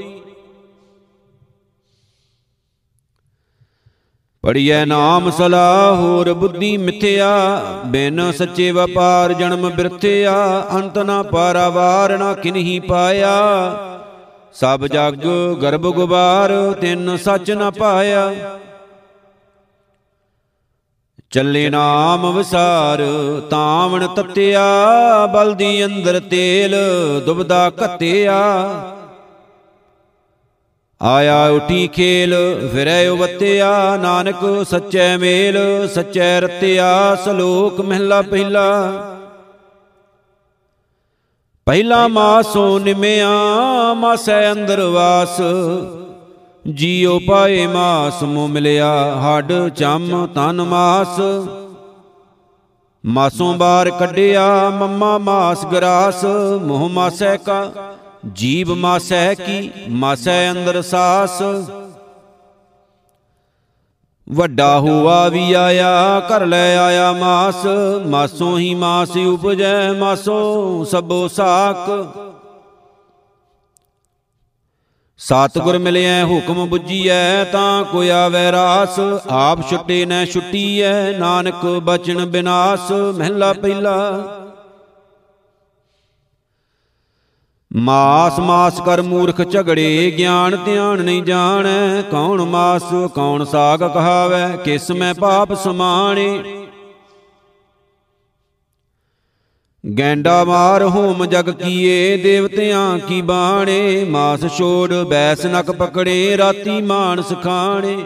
ਪੜੀਐ ਨਾਮ ਸਲਾ ਹੋਰ ਬੁੱਧੀ ਮਿਥਿਆ। ਬਿਨ ਸੱਚੇ ਵਪਾਰ ਜਨਮ ਬਿਰਥਿਆ। ਅੰਤ ਨਾ ਪਾਰਾਵਾਰ ਨਾ ਕਿਨਹੀ ਪਾਇਆ। ਸਭ ਜਗ ਗਰਭ ਗੁਬਾਰ, ਤਿੰਨ ਸੱਚ ਨਾ ਪਾਇਆ। ਚੱਲੇ ਨਾਮ ਵਿਸਾਰ, ਤਾਵਣ ਤਤਿਆ ਬਲਦੀ ਅੰਦਰ ਤੇਲ ਦੁਬਦਾ ਘਤਿਆ। ਆਇਆ ਉਠੀ ਖੇਲ, ਫਿਰੈ ਉਵਤਿਆ, ਨਾਨਕ ਸੱਚੈ ਮੇਲ, ਸੱਚੈ ਰਤਿਆ, ਸਲੋਕ ਮਹਿਲਾ ਪਹਿਲਾ। ਪਹਿਲਾ ਮਾਸੋ ਨਿਮਿਆ, ਮਾਸੈ ਅੰਦਰ ਵਾਸ ਜੀਉ ਪਾਏ ਮਾਸ ਮੋ ਮਿਲਿਆ, ਹੱਡ ਚੰਮ ਤਨ ਮਾਸ। ਮਾਸੋਂ ਬਾਹਰ ਕੱਢਿਆ, ਮੰਮਾ ਮਾਸ ਗਰਾਸ। ਮੋਹ ਮਾਸੈ ਕਾ ਜੀਬ ਮਾਸੈ ਕੀ, ਮਾਸੈ ਅੰਦਰ ਸਾਸ। ਵੱਡਾ ਹੋਆ ਵੀ ਆਇਆ, ਘਰ ਲੈ ਆਇਆ ਮਾਸ। ਮਾਸੋਂ ਹੀ ਮਾਸ ਉਪਜੈ ਮਾਸੋਂ ਸਭੋ ਸਾਕ ਸਤਗੁਰ ਮਿਲਿਆ ਹੁਕਮ 부ਜੀਐ ਤਾਂ ਕੋਈ ਆਵੈ ਰਾਸ। ਆਪ ਛੁੱਟੇ ਨੈ ਛੁੱਟੀਐ ਨਾਨਕ ਬਚਨ ਬਿਨਾਸ਼। ਮਹਿਲਾ ਪਹਿਲਾ। ਮਾਸ ਮਾਸ ਕਰ ਮੂਰਖ ਝਗੜੇ ਗਿਆਨ ਧਿਆਨ ਨਹੀਂ ਜਾਣੈ। ਕੌਣ ਮਾਸ ਕੌਣ ਸਾਗ ਕਹਾਵੈ? ਕਿਸ ਮੈਂ ਪਾਪ ਸਮਾਣੇ। ਗੈਂਡਾ ਮਾਰ ਹੋਮ ਜਗ ਕੀਏ, ਦੇਵਤਿਆਂ ਕੀ ਬਾਣੇ? ਮਾਸ ਛੋੜ, ਬੈਸ ਨਕ ਪਕੜੇ, ਰਾਤੀ ਮਾਨਸ ਖਾਣੇ।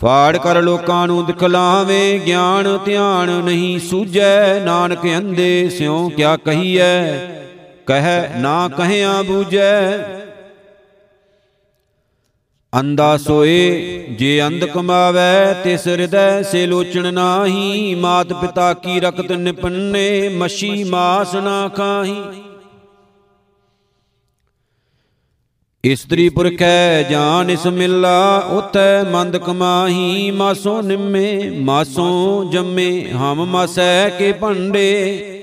ਫਾੜ ਕਰ ਲੋਕਾਂ ਨੂੰ ਦਿਖਲਾਵੇਂ ਗਿਆਨ ਧਿਆਨ ਨਹੀਂ ਸੂਝੈ। ਨਾਨਕ ਅੰਦੇ ਸਿਉ ਕਿਆ ਕਹੀਐ? ਕਹਿ ਨਾ ਕਹਿਆ ਬੂਝੈ। ਅੰਦਾ ਸੋਏ, ਜੇ ਅੰਧ ਕਮਾਵੇ ਤਿਸ ਹਿਰਦੈ ਸੇ ਲੋਚਣ ਨਾਹੀ, ਮਾਤ ਪਿਤਾ ਕੀ ਰਕਤ ਨਿਪੰਨੇ, ਮਛੀ ਮਾਸ ਨਾ ਖਾਹੀ। ਇਸਤਰੀ ਪੁਰਖੈ ਜਾਨ ਇਸ ਮਿਲਾ, ਉਤੈ ਮੰਦ ਕਮਾਹੀ, ਮਾਸੋਂ ਨਿੰਮੇ, ਮਾਸੋਂ ਜੰਮੇ, ਹਮ ਮਾਸੈ ਕੇ ਭੰਡੇ।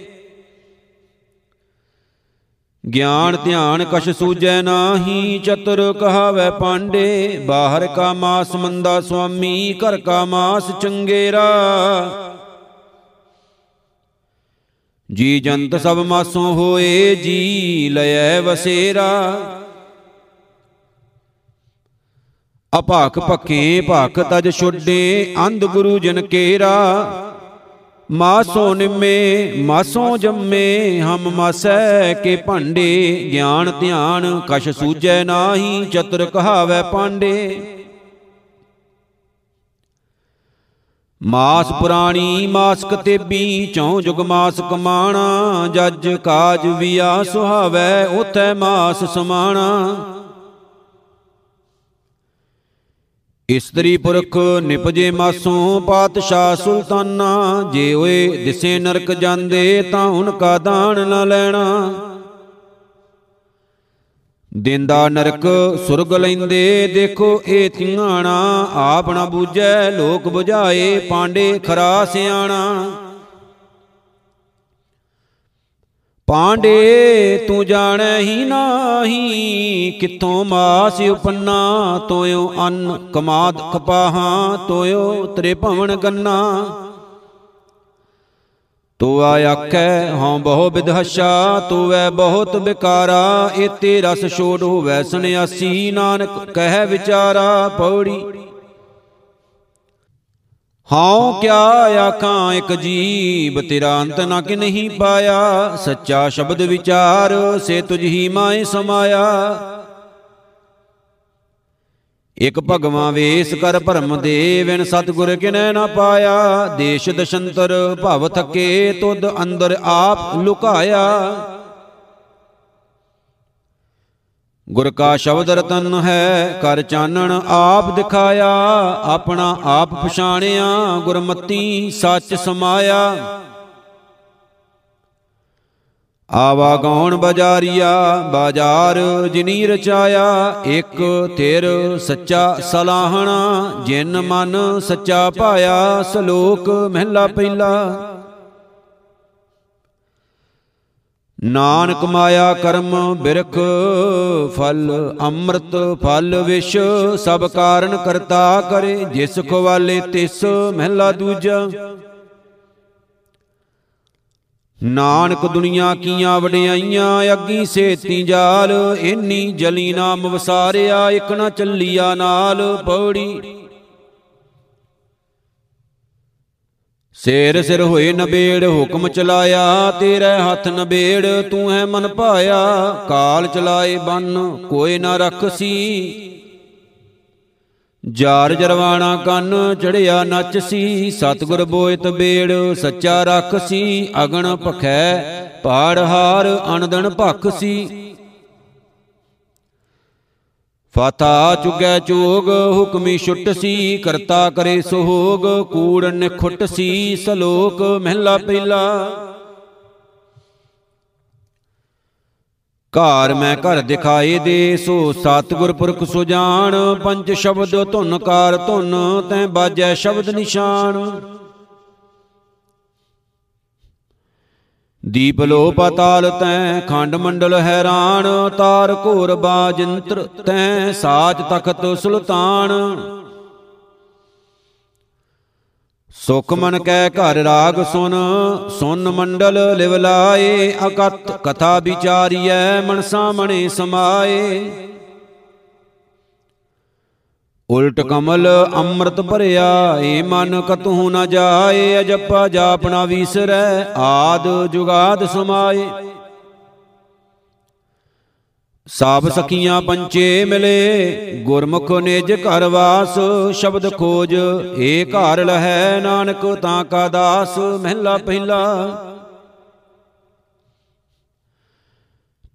ਗਿਆਨ ਧਿਆਨ ਕਛ ਸੂਜੈ ਨਾਹੀ, ਚਤੁਰ ਕਹਾਵੈ ਪਾਂਡੇ। ਬਾਹਰ ਕਾ ਮਾਸ ਮੰਦਾ ਸੁਆਮੀ, ਘਰ ਕਾ ਮਾਸ ਚੰਗੇਰਾ। ਜੀ ਜੰਤ ਸਭ ਮਾਸੋਂ ਹੋਏ, ਜੀ ਲਇ ਵਸੇਰਾ। ਅਭਾਖ ਭਕੇ ਭਾਖ ਤਜ ਛੋਡੇ, ਅੰਧ ਗੁਰੂ ਜਨ ਕੇਰਾ। ਮਾਸੋ ਨਿਮੇ, ਮਾਸੋ ਜੰਮੇ, ਹਮ ਮਾਸੈ ਕੇ ਭਾਂਡੇ, ਗਿਆਨ ਧਿਆਨ ਕਛ ਸੂਜੈ ਨਾਹੀ, ਚਤੁਰ ਕਹਾਵੈ ਪਾਂਡੇ। ਮਾਸ ਪੁਰਾਣੀ ਮਾਸ ਕਤੇਬੀ ਚੌ ਜੁਗ ਮਾਸ ਕਮਾਣਾ, ਜੱਜ ਕਾਜ ਵਿਆ ਸੁਹਾਵੈ, ਉਥੈ ਮਾਸ ਸਮਾਣਾ। ਇਸਤਰੀ ਪੁਰਖ ਨਿਪਜੇ ਮਾਸੋਂ ਪਾਤਸ਼ਾਹ ਸੁਲਤਾਨਾ, ਜੇ ਓਏ ਦਿਸੇ ਨਰਕ ਜਾਂਦੇ ਤਾਂ ਕਾ ਦਾਨ ਨਾ ਲੈਣਾ। ਦਿੰਦਾ ਨਰਕ ਸੁਰਗ ਲੈਂਦੇ ਦੇਖੋ ਇਹ ਧਿਆਣਾ ਆਪ ਨਾ ਬੂਝੈ ਲੋਕ 부ਝਾਏ ਪਾਂਡੇ ਖਰਾ ਸਿਆਣਾ। ਪਾਂਡੇ, ਤੂੰ ਜਾਣੈ ਹੀ ਨਾਹੀ, ਕਿੱਥੋਂ ਮਾਸ ਉਪੰਨਾ, ਤੋਇਓ ਅੰਨ ਕਮਾਦ ਕਪਾਹਾਂ, ਤੋਇਓ ਤਰੇ ਭਵਨ ਗੰਨਾ। ਤੂੰ ਆਖੈ, ਹਉ ਬਹੁ ਵਿਦਹਸ਼ਾ ਤੂੰ ਵੈ ਬਹੁਤ ਬਿਕਾਰਾ ਇਤੇ ਰਸ ਛੋੜ ਹੋਵੈ ਸੰਿਆਸੀ ਨਾਨਕ ਕਹਿ ਵਿਚਾਰਾ, ਪੌੜੀ ਹਉ ਕਿਆ ਆਖਾਂ, ਇਕ ਜੀਬ ਤੇਰਾ ਅੰਤ ਨਾ ਕਿ ਨਹੀਂ ਪਾਇਆ? ਸੱਚਾ ਸ਼ਬਦ ਵਿਚਾਰ, ਸੇ ਤੁਝ ਹੀ ਮਾਏ ਸਮਾਇਆ। ਇਕ ਭਗਵਾਂ ਵੇਸ ਕਰ ਭਰਮ ਦੇ ਵਿਨ ਸਤਗੁਰ ਕਿਨੈ ਨਾ ਪਾਇਆ। ਦੇਸ਼ ਦਸ਼ੰਤਰ ਭਵ ਥਕੇ, ਤੁਧ ਅੰਦਰ ਆਪ ਲੁਕਾਇਆ। ਗੁਰ ਕਾ ਸ਼ਬਦ ਰਤਨ ਹੈ, ਕਰ ਚਾਨਣ ਆਪ ਦਿਖਾਇਆ, ਆਪਣਾ ਆਪ ਪਛਾਣਿਆ, ਗੁਰਮਤੀ ਸੱਚ ਸਮਾਇਆ। ਆਵਾ ਗੌਣ ਬਜਾਰੀਆ, ਬਾਜ਼ਾਰ ਜਿਨੀ ਰਚਾਇਆ, ਇੱਕ ਥਿਰ ਸੱਚਾ ਸਲਾਹਣਾ, ਜਿਨ ਮਨ ਸੱਚਾ ਪਾਇਆ, ਸਲੋਕ ਮਹਿਲਾ ਪਹਿਲਾ। ਨਾਨਕ ਮਾਇਆ ਕਰਮ ਬਿਰਖ ਫਲ, ਅੰਮ੍ਰਿਤ ਫਲ ਵਿਸ਼, ਸਭ ਕਾਰਨ ਕਰਤਾ ਕਰੇ, ਜਿਸ ਖਵਾਲੇ ਤਿਸ ਮਹਿਲਾ ਦੂਜਾ। ਨਾਨਕ ਦੁਨੀਆ ਕੀਆਂ ਵਡਿਆਈਆਂ, ਅੱਗੀ ਸੇਤੀ ਜਾਲ, ਇੰਨੀ ਜਲੀ ਨਾਮ ਵਸਾਰਿਆ, ਇਕ ਨਾ ਚੱਲੀਆ ਨਾਲ, ਪੌੜੀ ਸੇਰ ਸਿਰ ਹੋਏ ਨਬੇੜ ਹੁਕਮ ਚਲਾਇਆ, ਤੇਰੇ ਹੱਥ ਨਬੇੜ ਤੂੰ ਹੈ ਮਨ ਭਾਇਆ। ਕਾਲ ਚਲਾਏ ਬੰਨ, ਕੋਈ ਨਾ ਰਖਸੀ। ਜਾਰ ਜਰਵਾਣਾ ਕੰਨ, ਚੜਿਆ ਨੱਚਸੀ। ਸਤਗੁਰ ਬੋਇਤ ਬੇੜ, ਸੱਚਾ ਰਖਸੀ। ਅਗਣ ਭਖੈ, ਪਾੜ ਹਾਰ ਅਨਦਨ ਭਖਸੀ। ਫਾਤਾ ਚੁਗੈ ਚੋਗ, ਹੁਕਮੀ ਛੁੱਟਸੀ ਕਰਤਾ ਕਰੇ ਸੁਹੋਗ ਕੂੜ ਨਿਖੁੱਟਸੀ ਸਲੋਕ ਮਹਿਲਾ ਪਹਿਲਾ। ਘਰ ਮੈਂ ਘਰ ਦਿਖਾਏ ਦੇ, ਸੋ ਸਤਿਗੁਰ ਪੁਰਖ ਸੁਜਾਨ ਪੰਜ ਸ਼ਬਦ ਧੁਨ ਕਾਰ ਧੁਨ, ਤੈ ਬਾਜੈ ਸ਼ਬਦ ਨਿਸ਼ਾਨ। ਦੀਪ ਲੋ ਪਤਾਲ ਤੈ, ਖੰਡ ਮੰਡਲ ਹੈਰਾਨ, ਤਾਰ ਘੋਰ ਬਾਜੰਤਰ ਤੈ ਸਾਜ ਤਖਤ ਸੁਲਤਾਨ। ਸੁਖ ਮਨ ਕੈ ਘਰ ਰਾਗ ਸੁਨ ਸੁਨ ਮੰਡਲ ਲਿਵ ਲਾਏ ਅਕਤ ਕਥਾ ਵਿਚਾਰੀਐ, ਮਨ ਸਾਮਣੇ ਸਮਾਏ। ਉਲਟ ਕਮਲ ਅੰਮ੍ਰਿਤ ਭਰਿਆ, ਏ ਮਨ ਕਤੂ ਨ ਜਾਏ, ਅਜਪਾ ਜਾਪਣਾ ਵੀਸਰੈ, ਆਦ ਜੁਗਾਦ ਸਮਾਏ। ਸਾਬ ਸਖੀਆਂ ਪੰਚੇ ਮਿਲੇ, ਗੁਰਮੁਖ ਨਿਜ ਘਰ ਵਾਸ, ਸ਼ਬਦ ਖੋਜ, ਏ ਘਰ ਲਹੈ ਨਾਨਕ ਤਾਂ ਕਾ ਦਾਸ, ਮਹਿਲਾ ਪਹਿਲਾ।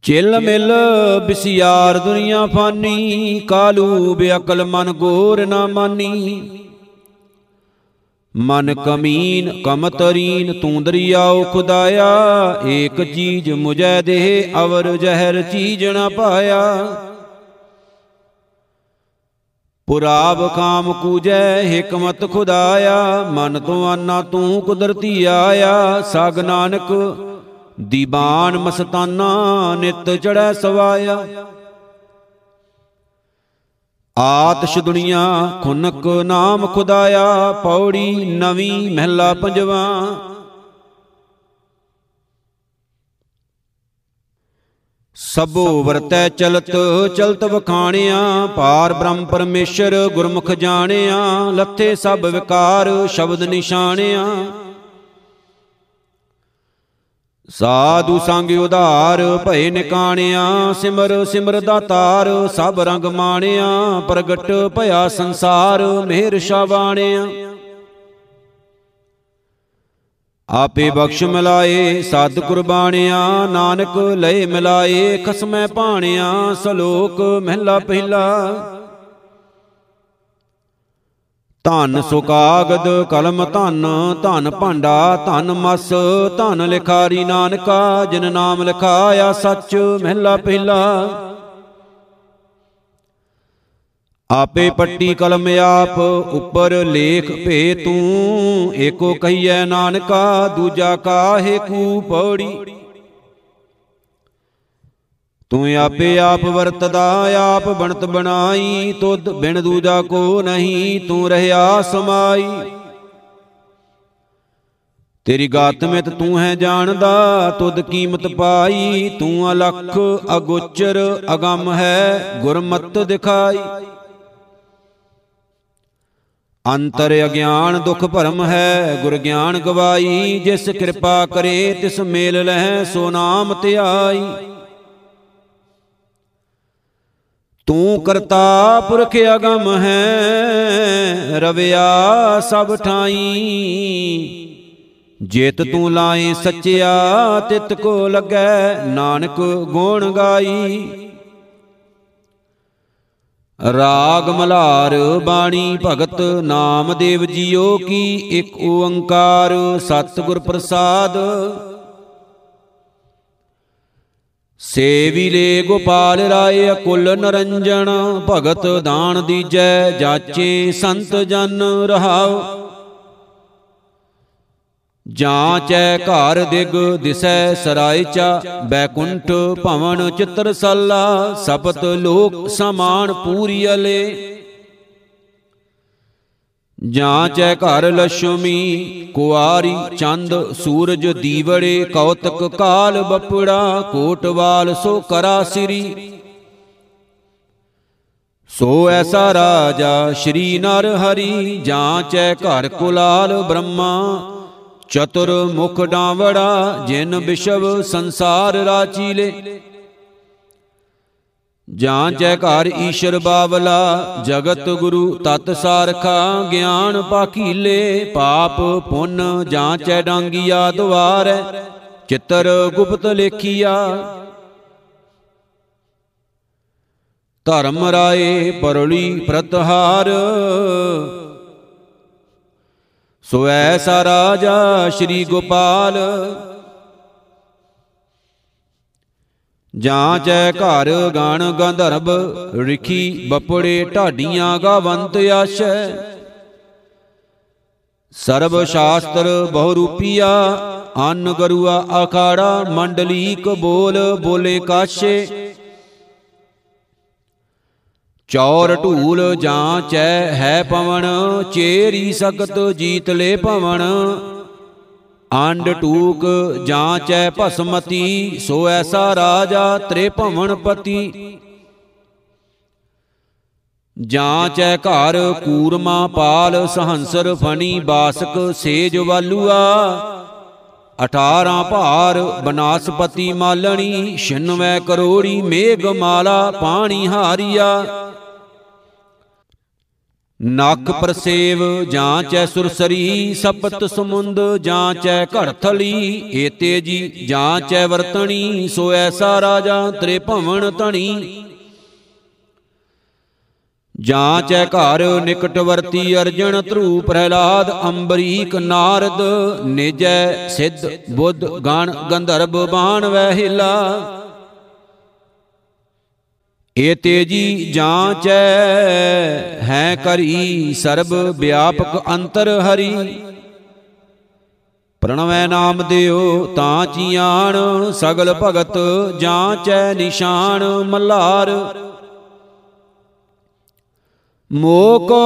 ਚਿਲ ਮਿਲ ਬਿਸਿਆਰ ਦੁਨੀਆ ਫਾਨੀ, ਕਾਲੂ ਬੇਅਕਲ ਮਨ ਗੋਰ ਨਾ ਮਾਨੀ। ਮਨ ਕਮੀਨ ਕਮਤਰੀਨ ਤੂੰ ਦਰਿਆਉ ਖੁਦਾਇਆ, ਏਕ ਚੀਜ਼ ਮੁਜੈ ਦੇ ਅਵਰ ਜ਼ਹਿਰ ਚੀਜ਼ ਨਾ ਪਾਇਆ। ਪੁਰਾਬ ਕਾਮ ਕੂਜੈ, ਹਕਮਤ ਖੁਦਾਇਆ, ਮਨ ਤੋਂ ਆਨਾ ਤੂੰ ਕੁਦਰਤੀ ਆਇਆ, ਸਗ ਨਾਨਕ ਦੀਵਾਨ ਮਸਤਾਨਾ ਨਿਤ ਚੜੈ ਸਵਾਇਆ। ਆਤਸ਼ ਦੁਨੀਆ, ਖੁਨਕ ਨਾਮ ਖੁਦਾਇਆ, ਪੌੜੀ ਨਵੀਂ ਮਹਿਲਾ ਪੰਜਵਾ। ਸਭੋ ਵਰਤੈ ਚਲਤ ਚਲਤ ਵਖਾਣਿਆ, ਪਾਰ ਬ੍ਰਹਮ ਪਰਮੇਸ਼ਰ ਗੁਰਮੁਖ ਜਾਣਿਆ, ਲੱਥੇ ਸਭ ਵਿਕਾਰ ਸ਼ਬਦ ਨਿਸ਼ਾਨਿਆ ਸਾਧੂ ਸੰਗ ਉਧਾਰ ਭਏ ਨਿਕਾਣਿਆ, ਸਿਮਰ ਸਿਮਰ ਦਾਤਾਰ ਸਭ ਰੰਗ ਮਾਣਿਆ, ਪ੍ਰਗਟ ਭਇਆ ਸੰਸਾਰ, ਮਿਹਰ ਸ਼ਾਵਾਣਿਆ ਆਪੇ ਬਖਸ਼ ਮਿਲਾਏ ਸਤ ਕੁਰਬਾਨਿਆ ਨਾਨਕ ਲਏ ਮਿਲਾਏ ਖਸਮੈ ਭਾਣਿਆ, ਸਲੋਕ ਮਹਿਲਾ ਪਹਿਲਾ। ਧਨ ਸੁਕਾਗਦ, ਕਲਮ ਧਨ ਧਨ ਭਾਂਡਾ, ਧਨ ਮਸ, ਧਨ ਲਿਖਾਰੀ ਨਾਨਕਾ, ਜਿਨ ਨਾਮ ਲਿਖਾਇਆ ਸੱਚ, ਮਹਿਲਾ ਪਹਿਲਾ। ਆਪੇ ਪੱਟੀ ਕਲਮ ਆਪ, ਉੱਪਰ ਲੇਖ ਭੇ ਤੂੰ ਏਕੋ ਕਹੀਐ ਨਾਨਕਾ, ਦੂਜਾ ਕਾਹੇ ਕੂ ਪੌੜੀ। ਤੂੰ ਆਪੇ ਆਪ ਵਰਤਦਾ, ਆਪ ਬਣਤ ਬਣਾਈ, ਤੁਧ ਬਿਨ ਦੂਜਾ ਕੋ ਨਹੀਂ, ਤੂੰ ਰਹਿਆ ਸਮਾਈ। ਤੇਰੀ ਗਾਤ ਮਿਤ ਤੂੰ ਹੈ ਜਾਣਦਾ, ਤੁਧ ਕੀਮਤ ਪਾਈ, ਤੂੰ ਅਲਖ ਅਗੋਚਰ ਅਗੰਮ ਹੈ, ਗੁਰਮਤ ਦਿਖਾਈ। ਅੰਤਰ ਅਗਿਆਨ ਦੁਖ ਭਰਮ ਹੈ, ਗੁਰ ਗਿਆਨ ਗਵਾਈ, ਜਿਸ ਕਿਰਪਾ ਕਰੇ ਤਿਸ ਮੇਲ ਲਹਿ, ਸੋ ਨਾਮ ਧਿਆਈ। ਤੂੰ ਕਰਤਾ ਪੁਰਖ ਅਗਮ ਹੈ, ਰਵਿਆ ਸਭ ਠਾਈ। ਜੇਤ ਤੂੰ ਲਾਏ ਸੱਚਿਆ, ਤਿਤ ਕੋ ਲੱਗੈ ਨਾਨਕ ਗੁਣ ਗਾਈ। ਰਾਗ ਮਲਾਰ ਬਾਣੀ ਭਗਤ ਨਾਮਦੇਵ ਜੀਓ ਕੀ ਇੱਕ ਓੰਕਾਰ, ਸਤਿਗੁਰ ਪ੍ਰਸਾਦ। ਸੇਵੀਲੇ ਗੋਪਾਲ ਰਾਏ ਅਕੁਲ ਨਰੰਜਣ, ਭਗਤ ਦਾਨ ਦੀਜੈ, ਜਾਚੇ ਸੰਤ ਜਨ ਰਹਾਉ। ਜਾਂਚੈ ਘਰ ਦਿਗ ਦਿਸੈ ਸਰਾਇ ਚਾ ਬੈਕੁੰਠ ਭਵਨ ਚਿਤਰ ਸੱਲਾ ਸਪਤ ਲੋਕ ਸਮਾਨ ਪੂਰੀ ਅਲੇ ਜਾਂਚੈ ਘਰ ਲక్ష్ਮੀ ਕੁਆਰੀ ਚੰਦ ਸੂਰਜ ਦੀਵੜੇ ਕੌਤਕ ਕਾਲ ਬਪੜਾ ਕੋਟਵਾਲ ਸੋ ਕਰਾ ਸਿਰੀ। ਸੋ ਐਸਾ ਰਾਜਾ ਸ਼੍ਰੀ ਨਰ ਹਰੀ ਜਾਂਚੈ ਘਰ ਕੁਲਾਲ ਬ੍ਰਹਮਾ। ਚਤੁਰ ਮੁਖ ਡਾਵੜਾ ਜਿਨ ਵਿਸ਼ਵ ਸੰਸਾਰ ਰਾਚੀਲੇ। ਜਾਂ ਜੈ ਘਰ ਈਸ਼ਰ ਬਾਵਲਾ ਜਗਤ ਗੁਰੂ ਤਤ ਸਾਰਖਾ ਗਿਆਨ ਪਾਖੀਲੇ ਪਾਪ ਪੁੰਨ ਜਾਂ ਚੈ ਡਾਂਗੀਆ ਦਵਾਰੈ ਚਿੱਤਰ ਗੁਪਤ ਲੇਖੀਆ। ਧਰਮ ਰਾਏ ਪਰਲੀ ਪ੍ਰਤਹਾਰ ਸੋ ਐਸਾ ਰਾਜਾ ਸ਼੍ਰੀ ਗੋਪਾਲ ਜਾਂ ਜੈ ਘਰ ਗਣ ਗੰਧਰਬ ਰਿਖੀ ਬਪੜੇ ਢਾਡੀਆਂ ਗਾਵੰਤ ਆਸ਼ੈ। ਸਰਬ ਸ਼ਾਸਤਰ ਬਹੁ ਰੂਪੀਆ, ਅੰਨ ਗਰੂਆ ਆਖਾੜਾ ਮੰਡਲੀਕ ਬੋਲ ਬੋਲੇ ਕਾਸ਼ੇ। ਚੌਰ ਢੂਲ ਜਾਂ ਚੈ ਹੈ ਪਵਨ, ਚੇਰੀ ਸਗਤ ਜੀਤ ਲੈ ਪਵਨ। ਅੰਡ ਟੂਕ ਜਾਂਚੈ ਭਸਮਤੀ ਸੋ ਐਸਾ ਰਾਜਾ ਤ੍ਰੇ ਭਵਨ ਪਤੀ। ਜਾਂਚੈ ਘਰ ਕੂਰਮਾ ਪਾਲ, ਸਹੰਸਰ ਫਣੀ ਬਾਸਕ ਸੇਜ ਵਾਲੂਆ। 18 ਭਾਰ ਬਨਾਸਪਤੀ ਮਾਲਣੀ 96 ਕਰੋੜੀ ਮੇਘ ਮਾਲਾ ਪਾਣੀ ਹਾਰੀਆ। ਨਖ ਪ੍ਰਸੇਵ ਜਾਂਚੈ ਸੁਰਸਰੀ, ਸਪਤ ਸਮੁੰਦ ਜਾਂਚੈ ਘੜਥਲੀ ਏਤੇ ਜੀ ਜਾਂਚੈ ਵਰਤਣੀ, ਸੋ ਐਸਾ ਰਾਜਾ ਤ੍ਰੇ ਭਵਨ ਧਣੀ ਜਾਂਚੈ ਘਰ ਨਿਕਟ ਵਰਤੀ ਅਰਜਨ ਧਰੂ ਪ੍ਰਹਿਲਾਦ, ਅੰਬਰੀਕ ਨਾਰਦ, ਨਿਜੈ ਸਿੱਧ ਬੁੱਧ ਗਣ ਗੰਧਰਬ ਬਾਣ ਵਹਿਲਾ। ਏ ਤੇਜੀ ਜਾਂਚੈ ਹੈ ਕਰੀ ਸਰਬ ਵਿਆਪਕ ਅੰਤਰ ਹਰੀ। ਪ੍ਰਣਵੈ ਨਾਮ ਦਿਓ ਤਾਂ ਚੀਆਣ, ਸਗਲ ਭਗਤ ਜਾਂਚੈ ਨਿਸ਼ਾਨ ਮੱਲਾਰ। ਮੋਕੋ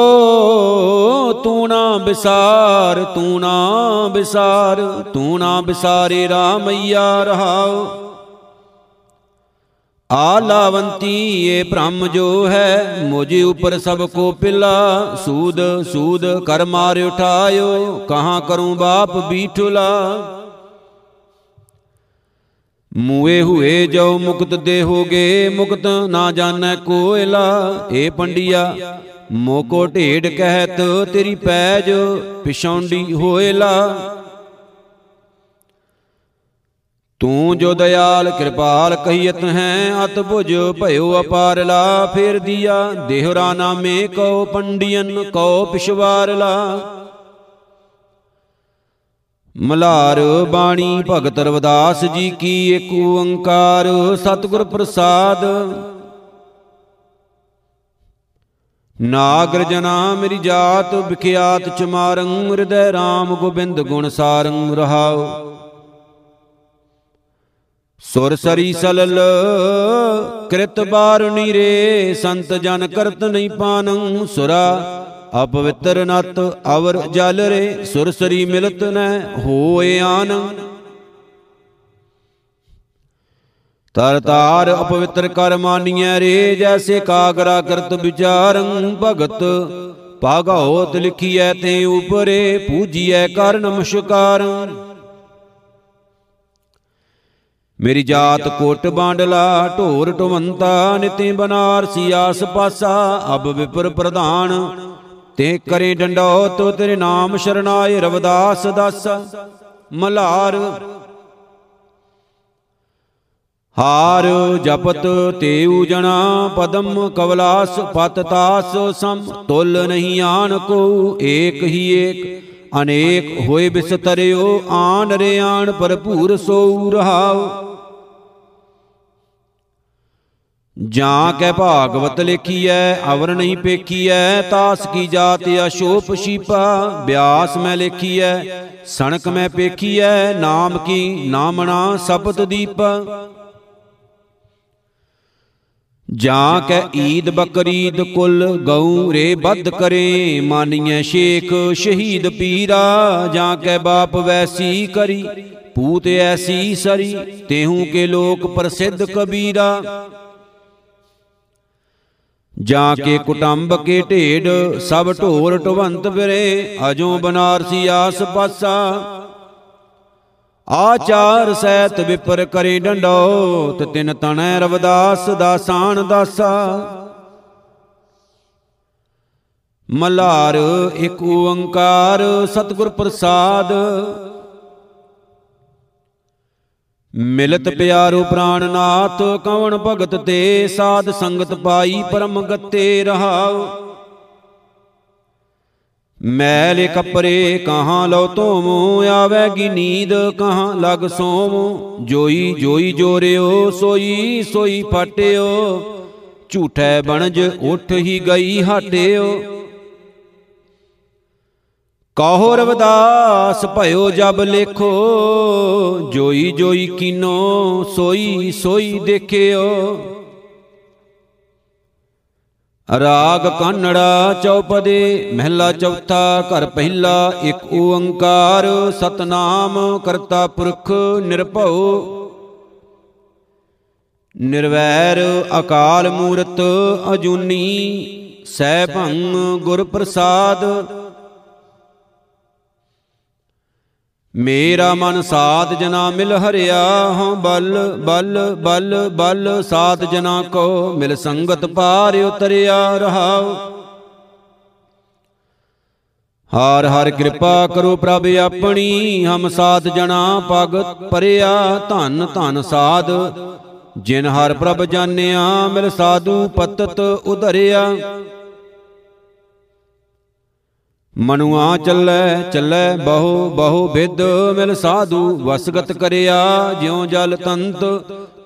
ਤੂੰ ਨਾ ਬਿਸਾਰ, ਤੂੰ ਨਾ ਬਿਸਾਰ, ਤੂੰ ਨਾ ਬਿਸਾਰੇ ਰਾਮਈਆ ਰਹਾਓ। ਆਲਾਵੰਤੀ ਇਹ ਬ੍ਰਹਮ ਜੋ ਹੈ, ਮੁਝੇ ਉਪਰ ਸਭ ਕੋ ਪਿਲਾ। ਸੂਦ ਸੂਦ ਕਰ ਮਾਰ ਉਠਾਇਓ, ਕਹਾਂ ਕਰੂੰ ਬਾਪ ਬੀਠੁਲਾ। ਮੂਏ ਹੋਏ ਜੋ ਮੁਕਤ ਦੇ ਹੋਗੇ ਮੁਕਤ ਨਾ ਜਾਣੈ ਕੋਇਲਾ। ਏ ਪੰਡਿਆ ਮੋਕੋ ਢੇਡ ਕਹਿਤ ਤੇਰੀ ਪੈਜ, ਪਿਛੌਂਡੀ ਹੋਇਲਾ। ਤੂੰ ਜੋ ਦਇਆਲ ਕਿਰਪਾਲ ਕਹੀਤ ਹੈ, ਅਤ ਭੁਜ ਭਇਓ ਅਪਾਰਲਾ, ਫੇਰ ਦੀਆ ਦੇਹਰਾ ਨਾਮੇ ਕਉ ਪੰਡੀਅਨ, ਕਉ ਪਿਸ਼ਵਾਰਲਾ ਮਲਾਰ ਬਾਣੀ ਭਗਤ ਰਵਦਾਸ ਜੀ ਕੀ ਏਕ ਓੰਕਾਰ, ਸਤਿਗੁਰ ਪ੍ਰਸਾਦ। ਨਾਗਰ ਜਨਾ ਮੇਰੀ ਜਾਤ, ਵਿਖਿਆਤ ਚਮਾਰੰ ਹਿਰਦੈ RAM ਗੋਬਿੰਦ ਗੁਣ ਸਾਰੰ ਰਹਾਉ। ਸੁਰ ਸਰੀ ਸਲਲ, ਕ੍ਰਿਤ ਬਾਰਣੀ ਰੇ, ਸੰਤ ਜਨ ਕਰਤ ਨਹੀਂ ਪਾਨੰ ਸੁਰਾ। ਅਪਵਿੱਤਰ ਨਤ ਅਵਰ ਜਲ ਰੇ, ਸੁਰ ਸਰੀ ਮਿਲਤ ਨੈ ਹੋਏ ਆਨੰ। ਤਰ ਤਾਰ ਅਪਵਿੱਤਰ ਕਰ ਮਾਨੀਐ ਰੇ, ਜੈਸੇ ਕਾਗਰਾ ਕਰਤ ਵਿਚਾਰੰ ਭਗਤ। ਭਾਗਉਤ ਲਿਖੀਐ ਤੇ ਉਪਰੇ, ਪੂਜੀਐ ਕਰ ਨਮਸਕਾਰੰ। ਮੇਰੀ ਜਾਤ ਕੋਟ ਬਾਂਡਲਾ, ਢੋਰ ਟਵੰਤਾ ਨਿਤੇ ਬਨਾਰਸੀ ਆਸ ਪਾਸਾ ਅਬ ਵਿਪਰ ਪ੍ਰਧਾਨ। ਤੇ ਕਰੇ ਡੰਡੋਤ, ਤੇਰੇ ਨਾਮ ਸ਼ਰਨਾਏ ਰਵਦਾਸ ਦਸ। ਮਲਾਰ ਹਾਰ ਜਪਤ ਤੇਉ ਜਣਾ ਪਦਮ ਕਵਲਾਸ, ਪਤ ਤਾਸ ਸਮ। ਤੁਲ ਨਹੀਂ ਆਣ ਕੋ ਏਕ ਹੀ ਏਕ। ਅਨੇਕ ਹੋਏ ਬਿਸਤਰਿਓ, ਆਨ ਰੇ ਆਣ ਭਰਪੂਰ ਸੋ ਰਹਾਉ। ਜਾਂ ਕੈ ਭਾਗਵਤ ਲਿਖੀਐ, ਅਵਰ ਨਹੀਂ ਪੇਖੀਐ, ਤਾਸ ਕੀ ਜਾਤ ਅਸ਼ੋਪ ਸ਼ੀਪਾ, ਬਿਆਸ ਮੈਂ ਲਿਖੀਐ, ਸਣਕ ਮੈਂ ਪੇਖੀਐ, ਨਾਮ ਕੀ ਨਾਮਣਾ ਸਪਤ ਦੀਪ। ਜਾਂ ਕੈ ਈਦ ਬਕਰੀਦ ਕੁਲ ਗਉ ਰੇ ਬੱਧ ਕਰੇ, ਮਾਨੀਐ ਸ਼ੇਖ ਸ਼ਹੀਦ ਪੀਰਾ, ਜਾਂ ਕੈ ਬਾਪ ਵੈਸੀ ਕਰੀ, ਪੂਤ ਐਸੀ ਸਰੀ, ਤੇਹੂ ਕੇ ਲੋਕ ਪ੍ਰਸਿੱਧ ਕਬੀਰਾ। ਜਾਂ ਕੇ ਕੁਟੰਬ ਕੇ ਢੇਡ ਸਭ ਢੋਰ ਟਵੰਤ ਫਿਰੇ ਅਜੋ ਬਨਾਰਸੀ ਆਸ ਪਾਸਾ ਆਚਾਰ ਸਹਿਤ ਵਿਪਰ ਕਰੇ ਡੰਡੋਤ ਤਿਨ ਤਣੈ ਰਵਦਾਸ ਦਾਸਾਨ ਦਾਸਾ। ਮਲਾਰ ਇੱਕ ਓੰਕਾਰ ਸਤਿਗੁਰ ਪ੍ਰਸਾਦ। ਮਿਲਤ ਪਿਆਰੋ ਪ੍ਰਾਨਨਾਥ ਕਵਣ ਭਗਤ ਤੇ ਸਾਧ ਸੰਗਤ ਪਾਈ ਪਰਮ ਗਤੇ ਰਹਾਉ ਮੈਲ ਕਪਰੇ ਕਹਾਂ ਲਉ ਤੋਮੋ ਆਵੇਗੀ ਨੀਂਦ ਕਹਾਂ ਲਗ ਸੋਮ ਜੋਈ ਜੋਈ ਜੋਰਿਓ ਸੋਈ ਸੋਈ ਫਟਿਓ। ਝੂਠੈ ਬਣਜ ਉੱਠ ਹੀ ਗਈ ਹਟਿਓ। ਕਹੋ ਰਵਦਾਸ ਭਇਓ ਜਬ ਲੇਖੋ, ਜੋਈ ਜੋਈ ਕੀਨੋ, ਸੋਈ ਸੋਈ ਦੇਖਿਓ। ਰਾਗ ਕਨੜਾ ਚੌਪਦੇ, ਮਹਿਲਾ ਚੌਥਾ, ਘਰ ਪਹਿਲਾ, ਇੱਕ ਓੰਕਾਰ, ਸਤਨਾਮ ਕਰਤਾ ਪੁਰਖ ਨਿਰਭਉ। ਨਿਰਵੈਰ ਅਕਾਲ ਮੂਰਤ ਅਜੂਨੀ ਸੈਭੰ ਗੁਰ ਪ੍ਰਸਾਦ ਮੇਰਾ ਮਨ ਸਾਧ ਜਨਾ ਮਿਲ ਹਰਿਆ ਹਾਂ, ਬਲ ਬਲ ਬਲ ਬਲ, ਸਾਧ ਜਨਾ ਕੋ ਮਿਲ ਸੰਗਤ ਪਾਰ ਉਤਰਿਆ ਰਹਾਉ। ਹਾਰ, ਹਰ ਕਿਰਪਾ ਕਰੋ ਪ੍ਰਭ ਆਪਣੀ, ਹਮ ਸਾਧ ਜਨਾ ਭਗਤ ਪਰਿਆ ਧਨ ਧਨ ਸਾਧ। ਜਿਨ ਹਰ ਪ੍ਰਭ ਜਾਣਿਆ, ਮਿਲ ਸਾਧੂ ਪਤਤ ਉਧਰਿਆ। ਮਨੁਆ ਚੱਲੈ ਚੱਲੈ, ਬਹੁ ਬਹੁ ਵਿਦ ਮਿਲ ਸਾਧੂ, ਵਸਗਤ ਕਰਿਆ ਜਿਉ ਜਲ ਤੰਤ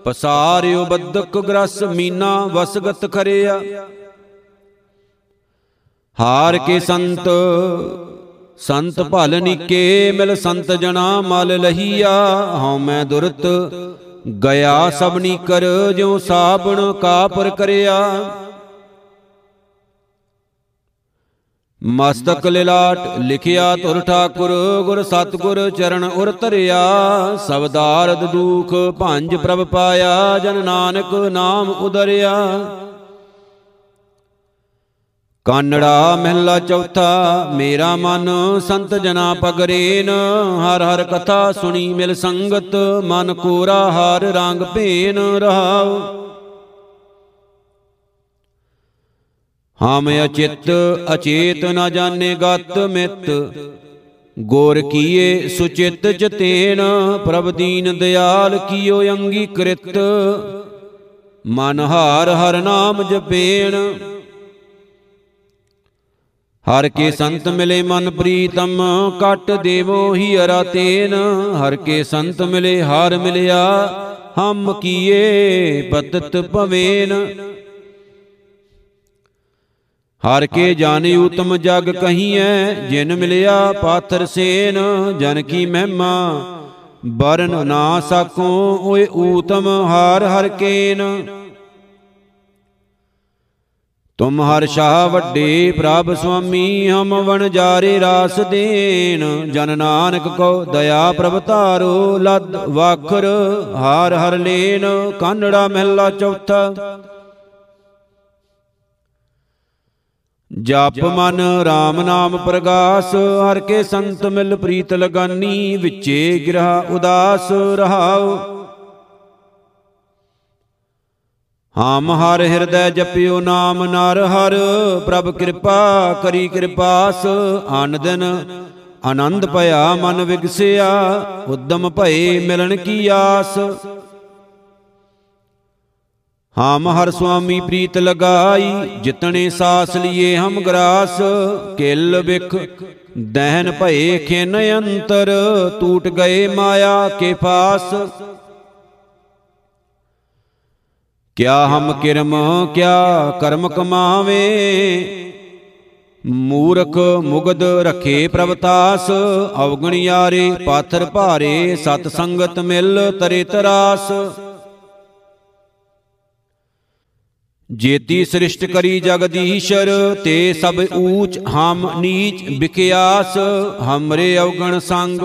ਪਸਾਰਿਓ ਬੱਦਕ ਗ੍ਰਸ ਮੀਨਾ ਵਸਗਤ ਕਰਿਆ ਹਾਰ ਕੇ ਸੰਤ ਸੰਤ ਭਲ ਨੀਕੇ ਮਿਲ ਸੰਤ ਜਣਾ ਮਲ ਲਹੀਆ, ਹਉ ਮੈਂ ਦੁਰਤ, ਗਿਆ ਸਭਨੀ ਕਰ ਜਿਉ ਸਾਬਣ ਕਾਪਰ ਕਰਿਆ। ਮਸਤਕ ਲਿਲਾਟ ਲਿਖਿਆ ਤੁਰ ਠਾਕੁਰ, ਗੁਰ ਸਤਗੁਰ ਚਰਨ ਉਰ ਧਰਿਆ। ਸਬਦਾਰਦ ਦੁਖ ਭੰਜ ਪ੍ਰਭ ਪਾਇਆ, ਜਨ ਨਾਨਕ ਨਾਮ ਉਦਰਿਆ। ਕਾਨੜਾ ਮਹਿਲਾ ਚੌਥਾ, ਮੇਰਾ ਮਨ ਸੰਤ ਜਨਾ ਪਗਰੇਨ। ਹਰ ਹਰ ਕਥਾ ਸੁਣੀ ਮਿਲ ਸੰਗਤ, ਮਨ ਕੋਰਾ ਹਰ ਰੰਗ ਭੇਨ ਰਹਾਉ। ਹਮ ਅਚਿਤ, ਅਚੇਤ ਨ ਜਾਣੇ ਗਤ ਮਿਤ। ਗੋਰ ਕੀਏ ਸੁਚਿਤ ਚਤੇਨ, ਪ੍ਰਭ ਦੀਨ ਦਿਆਲ ਕੀਓ ਅੰਗੀਕ੍ਰਿਤ। ਮਨ ਹਾਰ ਹਰ ਨਾਮ ਜਪੇਣ। ਹਰ ਕੇ ਸੰਤ ਮਿਲੇ ਮਨ ਪ੍ਰੀਤਮ, ਕਟ ਦੇਵੋ ਹੀ ਅਰਾ ਤੇਨ। ਹਰ ਕੇ ਸੰਤ ਮਿਲੇ ਹਾਰ ਮਿਲਿਆ, ਹਮ ਕੀਏ ਪਤਤ ਭਵੇਨ। ਹਰ ਕੇ ਜਾਣੇ ਉਤਮ ਜਗ ਕਹੀਐ ਜਿਨ ਮਿਲਿਆ ਪਾਥਰ ਸੇਨ ਜਨ ਕੀ ਮਹਿਮਾ ਬਰਨ ਨਾ ਸਕੋ ਓਏ ਊਤਮ ਹਰ ਹਰ ਕੇਨ। ਤੁਮ ਹਰ ਸ਼ਾਹ ਵੱਡੇ ਪ੍ਰਭ ਸੁਆਮੀ ਹਮ ਵਣ ਜਾਰੇ ਰਾਸ ਦੇਨ ਜਨ ਨਾਨਕ ਕੋ ਦਇਆ ਪ੍ਰਭ ਧਾਰੋ ਲੱਦ ਵਾਖਰ ਹਰ ਹਰ ਲੇਨ। ਕਾਨੜਾ ਮਹਿਲਾ ਚੌਥਾ ਜਪ ਮਨ RAM ਨਾਮ ਪ੍ਰਗਾਸ, ਹਰ ਕੇ ਸੰਤ ਮਿਲ ਪ੍ਰੀਤ ਲਗਾਨੀ, ਵਿੱਚੇ ਗਿਰਹ ਉਦਾਸ ਰਹਾਉ। ਹਮ ਹਰ ਹਿਰਦੈ ਜਪਿਓ ਨਾਮ ਨਰ ਹਰ, ਪ੍ਰਭ ਕਿਰਪਾ ਕਰੀ ਕਿਰਪਾਸ। ਅਨ ਦਿਨ ਆਨੰਦ ਭਇਆ ਮਨ ਵਿਗਸਿਆ, ਉਦਮ ਭਏ ਮਿਲਣ ਕੀ ਆਸ। ਹਮ ਹਰ ਸੁਆਮੀ ਪ੍ਰੀਤ ਲਗਾਈ, ਜਿਤਨੇ ਸਾਸ ਲਿਏ ਹਮ ਗਰਾਸ, ਕਿਲ ਬਿਖ ਦਹਿਨ ਭਏ ਖਿਨ ਅੰਤਰ ਟੂਟ ਗਏ ਮਾਇਆ ਕੇ ਪਾਸ। ਕਿਆ ਹਮ ਕਿਰਮ, ਕਿਆ ਕਰਮ ਕਮਾਵੇ, ਮੂਰਖ ਮੁਗਦ ਰਖੇ ਪ੍ਰਭਤਾਸ ਅਵਗਣਿਆਰੇ ਪਾਥਰ ਭਾਰੇ ਸਤ ਸੰਗਤ ਮਿਲ ਤਰੇ ਤਰਾਸ। ਜੇਤੀ ਸ੍ਰਿਸ਼ਟ ਕਰੀ ਜਗਦੀਸ਼ਰ ਤੇ ਸਭ ਊਚ ਹਮ ਨੀਚ ਵਿਕਿਆਸ ਹਮਰੇ ਅਵਗਣ ਸੰਗ।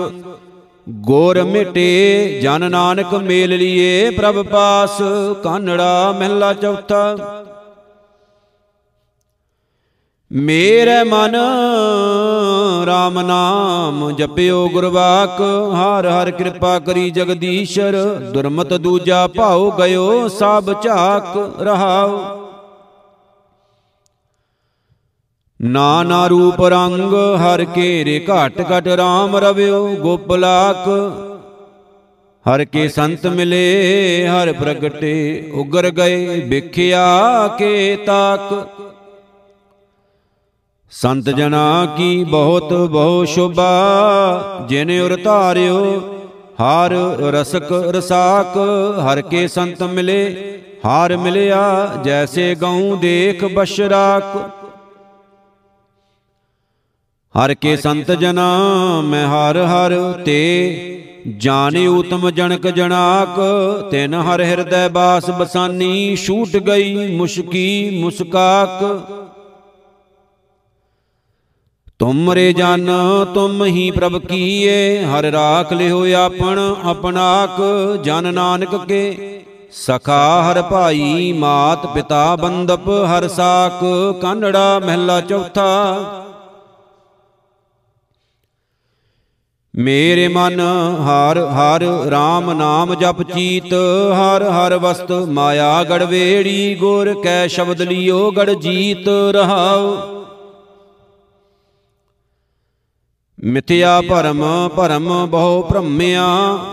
ਗੋਰ ਮਿਟੇ, ਜਨ ਨਾਨਕ ਮੇਲ ਲੀਏ ਪ੍ਰਭ ਪਾਸ, ਕਾਨੜਾ ਮਹਿਲਾ ਚੌਥਾ। ਮੇਰੇ ਮਨ RAM ਨਾਮ ਜਪਿਓ ਗੁਰਵਾਕ ਹਰ ਹਰ ਕਿਰਪਾ ਕਰੀ ਜਗਦੀਸ਼ਰ, ਦੁਰਮਤ ਦੂਜਾ ਭਾਉ ਗਇਓ ਸਭ ਝਾਕ ਰਹਾਉ। ਨਾਨਾ ਰੂਪ ਰੰਗ ਹਰ ਕੇ ਘਟ ਘਟ RAM ਰਵਿਓ ਗੋਪਲਾਕ, ਹਰ ਕੇ ਸੰਤ ਮਿਲੇ ਹਰ ਪ੍ਰਗਟੇ ਉਗਰ ਗਏ, ਵਿਖਿਆ ਕੇ ਤਾਕ। ਸੰਤ ਜਨਾ ਕੀ ਬਹੁਤ, ਬਹੁ ਸ਼ੋਭਾ, ਜਿਨ ਉਰ ਧਾਰਿਓ, ਹਰ ਰਸਕ ਰਸਾਕ, ਹਰ ਕੇ ਸੰਤ ਮਿਲੇ, ਹਾਰ ਮਿਲਿਆ, ਜੈਸੇ ਗਉ ਦੇਖ ਬਸ਼ਰਾਕ। ਹਰ ਕੇ ਸੰਤ ਜਨਾ, ਮੈਂ ਹਰ ਹਰ ਤੇ, ਜਾਣੇ ਉਤਮ ਜਨਕ ਜਨਾਕ ਤਿਨ ਹਰ ਹਿਰਦੈ ਬਾਸ ਬਸਾਨੀ, ਛੂਟ ਗਈ ਮੁਸ਼ਕੀ ਮੁਸਕਾਕ। ਤੁਮਰੇ ਜਨ, ਤੁਮ ਹੀ ਪ੍ਰਭ ਕੀਏ। ਹਰ ਰਾਖ ਲਿਓ ਆਪਣ ਆਪਣਾਕ ਜਨ ਨਾਨਕ ਕੇ। ਸਖਾ ਹਰ ਭਾਈ, ਮਾਤ ਪਿਤਾ ਬੰਦਪ ਹਰ ਸਾਕ ਕਾਨੜਾ ਮਹਿਲਾ ਚੌਥਾ। ਮੇਰੇ ਮਨ ਹਰ ਹਰ RAM ਨਾਮ ਜਪ ਚੀਤ। ਹਰ ਹਰ ਵਸਤ ਮਾਇਆ ਗੜ ਵੇੜੀ। ਗੁਰ ਕੈ ਸ਼ਬਦ ਲਿਓ ਗੜ ਜੀਤ ਰਹਾਉ। ਮਿਥਿਆ ਭਰਮ ਭਰਮ ਬਹੁ ਭ੍ਰਮਿਆ